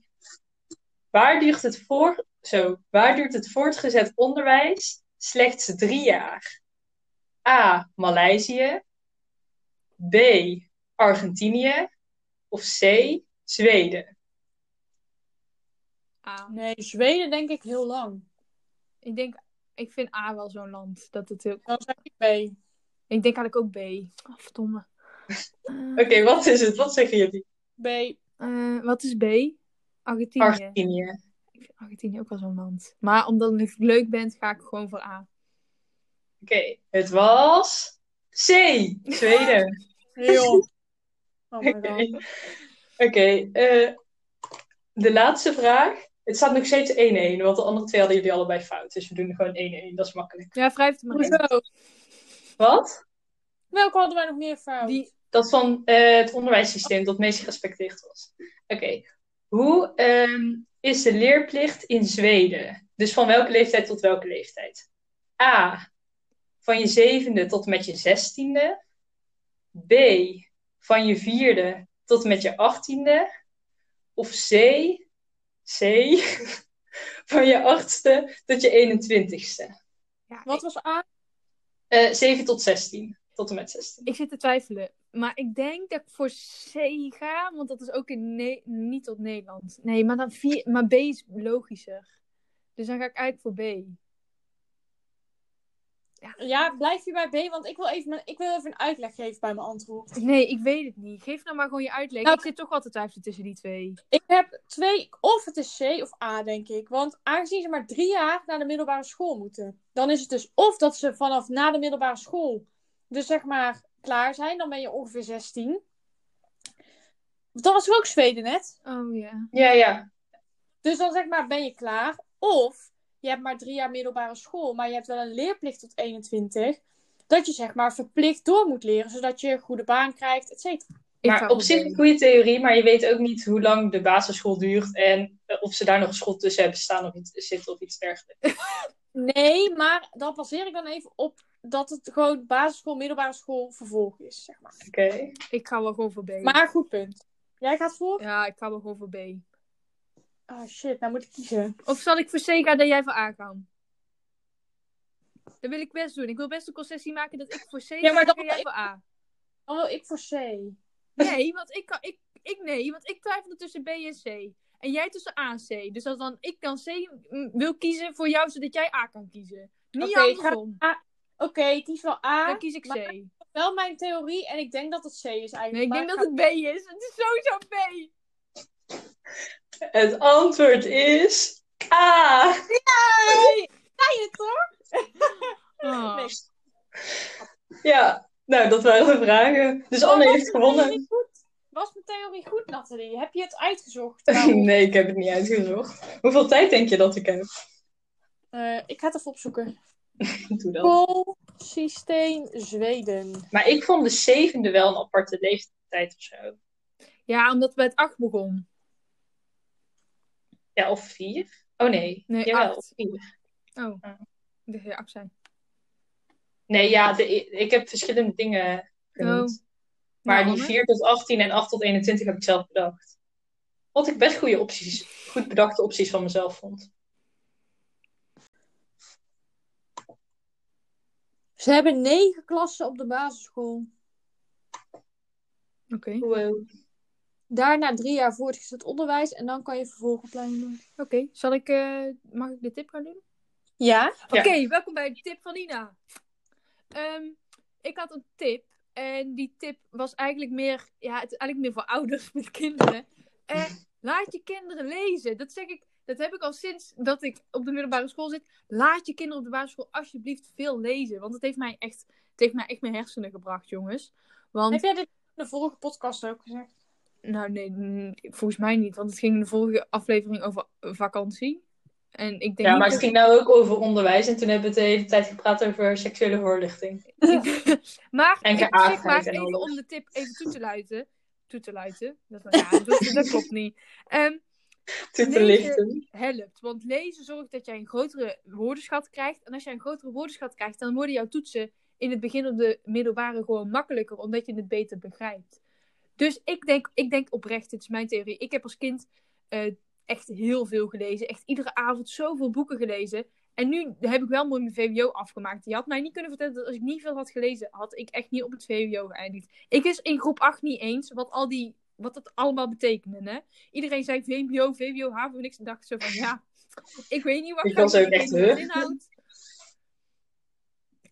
Waar duurt het, voor... Zo, waar duurt het voortgezet onderwijs slechts drie jaar? A. Maleisië. B. Argentinië. Of C. Zweden. A. Nee, Zweden denk ik heel lang. Ik denk... Ik vind A wel zo'n land. Dat het heel... Dan zeg ik B. Ik denk eigenlijk ook B. Oh, verdomme. Eh, Oké, wat is het? Wat zeggen jullie? B. eh, wat is B? Argentinië. Argentinië. Ik vind Argentinië ook wel zo'n land. Maar omdat ik leuk ben, ga ik gewoon voor A. Oké, het was C. Zweden. Heel. Oh my Oké. god. Oké, eh, de laatste vraag. Het staat nog steeds 1-1, want de andere twee hadden jullie allebei fout. Dus we doen er gewoon 1-1, dat is makkelijk. Ja, wrijf het maar in. Hoezo? Wat? Welke hadden wij nog meer fout? Die... Dat van eh, het onderwijssysteem dat het meest gerespecteerd was. Oké, hoe ehm, is de leerplicht in Zweden? Dus van welke leeftijd tot welke leeftijd? A. Van je zevende tot en met je zestiende. B. Van je vierde tot en met je achttiende. Of C. C. Van je achtste tot je 21ste. Ja, Wat was A? Eh 7 tot 16. Tot en met 16. ik zit te twijfelen. Maar ik denk dat ik voor C ga, want dat is ook in Ne- niet tot Nederland. Nee, maar, dan vier... maar B is logischer. Dus dan ga ik eigenlijk voor B. Ja, blijf je bij B, want ik wil even, mijn- ik wil even een uitleg geven bij mijn antwoord. Nee, ik weet het niet. Geef nou maar gewoon je uitleg. Nou- Ik zit toch wel te twijfelen tussen die twee. Ik heb twee, of het is C of A, denk ik. Want aangezien ze maar drie jaar naar de middelbare school moeten, dan is het dus of dat ze vanaf na de middelbare school, dus zeg maar, klaar zijn, dan ben je ongeveer 16. Dat was ook Zweden net. Oh ja. Ja, ja. Dus dan zeg maar, ben je klaar. Of je hebt maar drie jaar middelbare school, maar je hebt wel een leerplicht tot 21. Dat je zeg maar verplicht door moet leren, zodat je een goede baan krijgt, et cetera. Maar op zich een goede theorie, maar je weet ook niet hoe lang de basisschool duurt en eh, of ze daar nog een school tussen hebben staan of iets, zitten of iets dergelijks. Nee, maar dat baseer ik dan even op dat het gewoon basisschool, middelbare school vervolg is, zeg maar. Oké. Ik ga wel gewoon voor B. Maar goed punt. Jij gaat voor? Ja, ik ga wel gewoon voor B. Oh shit, nou moet ik kiezen. Of zal ik voor C gaan dat jij voor A gaan? Dat wil ik best doen. Ik wil best een concessie maken dat ik voor C Ja, ga maar dan- en jij voor A. Dan wil ik voor C. Nee, want ik, kan, ik, ik, nee, want ik twijfelde tussen B en C. En jij tussen A en C. Dus als dan ik dan C mm, wil kiezen voor jou, zodat jij A kan kiezen. Niet ik ga- andersom. Oké, ik kies wel A. Dan kies ik C. maar- Wel mijn theorie en ik denk dat het C is eigenlijk. Nee, ik maar denk dat ga- het B is. Het is sowieso B. Het antwoord is A. Nee! Zei je het toch? Oh. Nee. Ja, nou, dat waren de vragen. Dus Anne Was heeft mijn theorie gewonnen. goed? Was mijn theorie goed, Nathalie? Heb je het uitgezocht? Nou, Nee, ik heb het niet uitgezocht. Hoeveel tijd denk je dat ik heb? eh, ik ga het even opzoeken. Doe dat. Zweden. Maar ik vond de zevende wel een aparte leeftijd of zo. Ja, omdat we het 8 begon. Ja, of vier? Oh nee. Nee, Jawel, acht. vier. Oh, Ja. ik dacht dat je 8 zijn. Nee, ja, de, ik heb verschillende dingen genoemd. Maar Nou, die Anne? 4 tot 18 en 8 tot 21 heb ik zelf bedacht. Wat ik best goede opties, goed bedachte opties van mezelf vond. Ze hebben negen klassen op de basisschool. Oké, Wow. Daarna drie jaar voortgezet onderwijs en dan kan je vervolgopleiding doen. oké. Zal ik, eh, mag ik de tip gaan doen? Ja? Ja. Oké, welkom bij de tip van Nina. Ehm, ik had een tip. En die tip was eigenlijk meer... Ja, het is eigenlijk meer voor ouders met kinderen. Eh, laat je kinderen lezen. Dat zeg ik... Dat heb ik al sinds dat ik op de middelbare school zit. Laat je kinderen op de basisschool alsjeblieft veel lezen. Want het heeft mij echt, het heeft mij echt mijn hersenen gebracht, jongens. Want Heb jij dit in de vorige podcast ook gezegd? Nou, nee, mm, volgens mij niet. Want het ging in de vorige aflevering over vakantie. En ik denk Ja, maar het ging nou ook over onderwijs. En toen hebben we het de hele tijd gepraat over seksuele voorlichting. maar En ik zeg maar en even om de tip even toe te luiden. Toe te luiden. Dat, ja, dat, dat klopt niet. Ehm, te Lezen- lichten. helpt. Want lezen zorgt dat jij een grotere woordenschat krijgt. En als jij een grotere woordenschat krijgt, dan worden jouw toetsen in het begin op de middelbare gewoon makkelijker, omdat je het beter begrijpt. Dus ik denk, ik denk oprecht, dit is mijn theorie. Ik heb als kind eh, echt heel veel gelezen. Echt iedere avond zoveel boeken gelezen. En nu heb ik wel mooi mijn VWO afgemaakt. Je had mij niet kunnen vertellen dat als ik niet veel had gelezen, had ik echt niet op het VWO geëindigd. Ik is in groep 8 niet eens wat al die, wat dat allemaal betekende. Hè? Iedereen zei VMBO, VWO, HAVO, niks. En dacht ik zo van, ja, ik weet niet wat Ik was ook echt, inhoudt.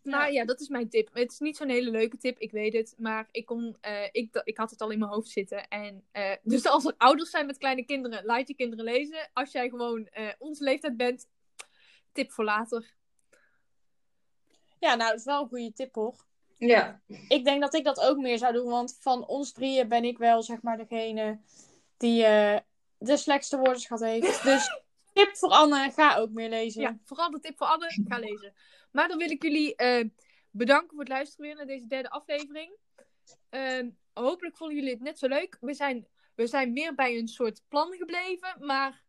Maar ja, dat is mijn tip. Het is niet zo'n hele leuke tip, ik weet het. Maar ik, kon, eh, ik, ik had het al in mijn hoofd zitten. En, eh, dus als er ouders zijn met kleine kinderen, laat je kinderen lezen. Als jij gewoon eh, onze leeftijd bent, tip voor later. Ja, nou, dat is wel een goede tip hoor. Ja. Ik denk dat ik dat ook meer zou doen, want van ons drieën ben ik wel, zeg maar, degene die eh, de slechtste woordenschat heeft. Dus tip voor Anne, ga ook meer lezen. Ja, vooral de tip voor Anne, ga lezen. Maar dan wil ik jullie eh, bedanken voor het luisteren weer naar deze derde aflevering. Ehm, hopelijk vonden jullie het net zo leuk. We zijn, we zijn meer bij een soort plan gebleven, maar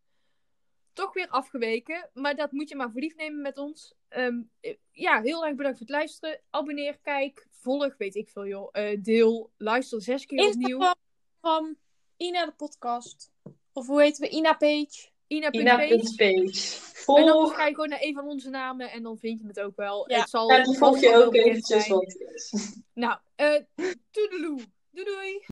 toch weer afgeweken. Maar dat moet je maar voor lief nemen met ons. Ehm, eh, ja, heel erg bedankt voor het luisteren. Abonneer, kijk, volg, weet ik veel joh. Eh, deel, luister zes keer opnieuw. Instagram van Ina de podcast. Of hoe heten we? Ina Page. Ina.page. Ina.page. En dan Volg. ga je gewoon naar een van onze namen en dan vind je het ook wel. Ja. Het zal Ja, die volg je ook eventjes. zijn. Want Nou, eh toedeloe. Doei doei.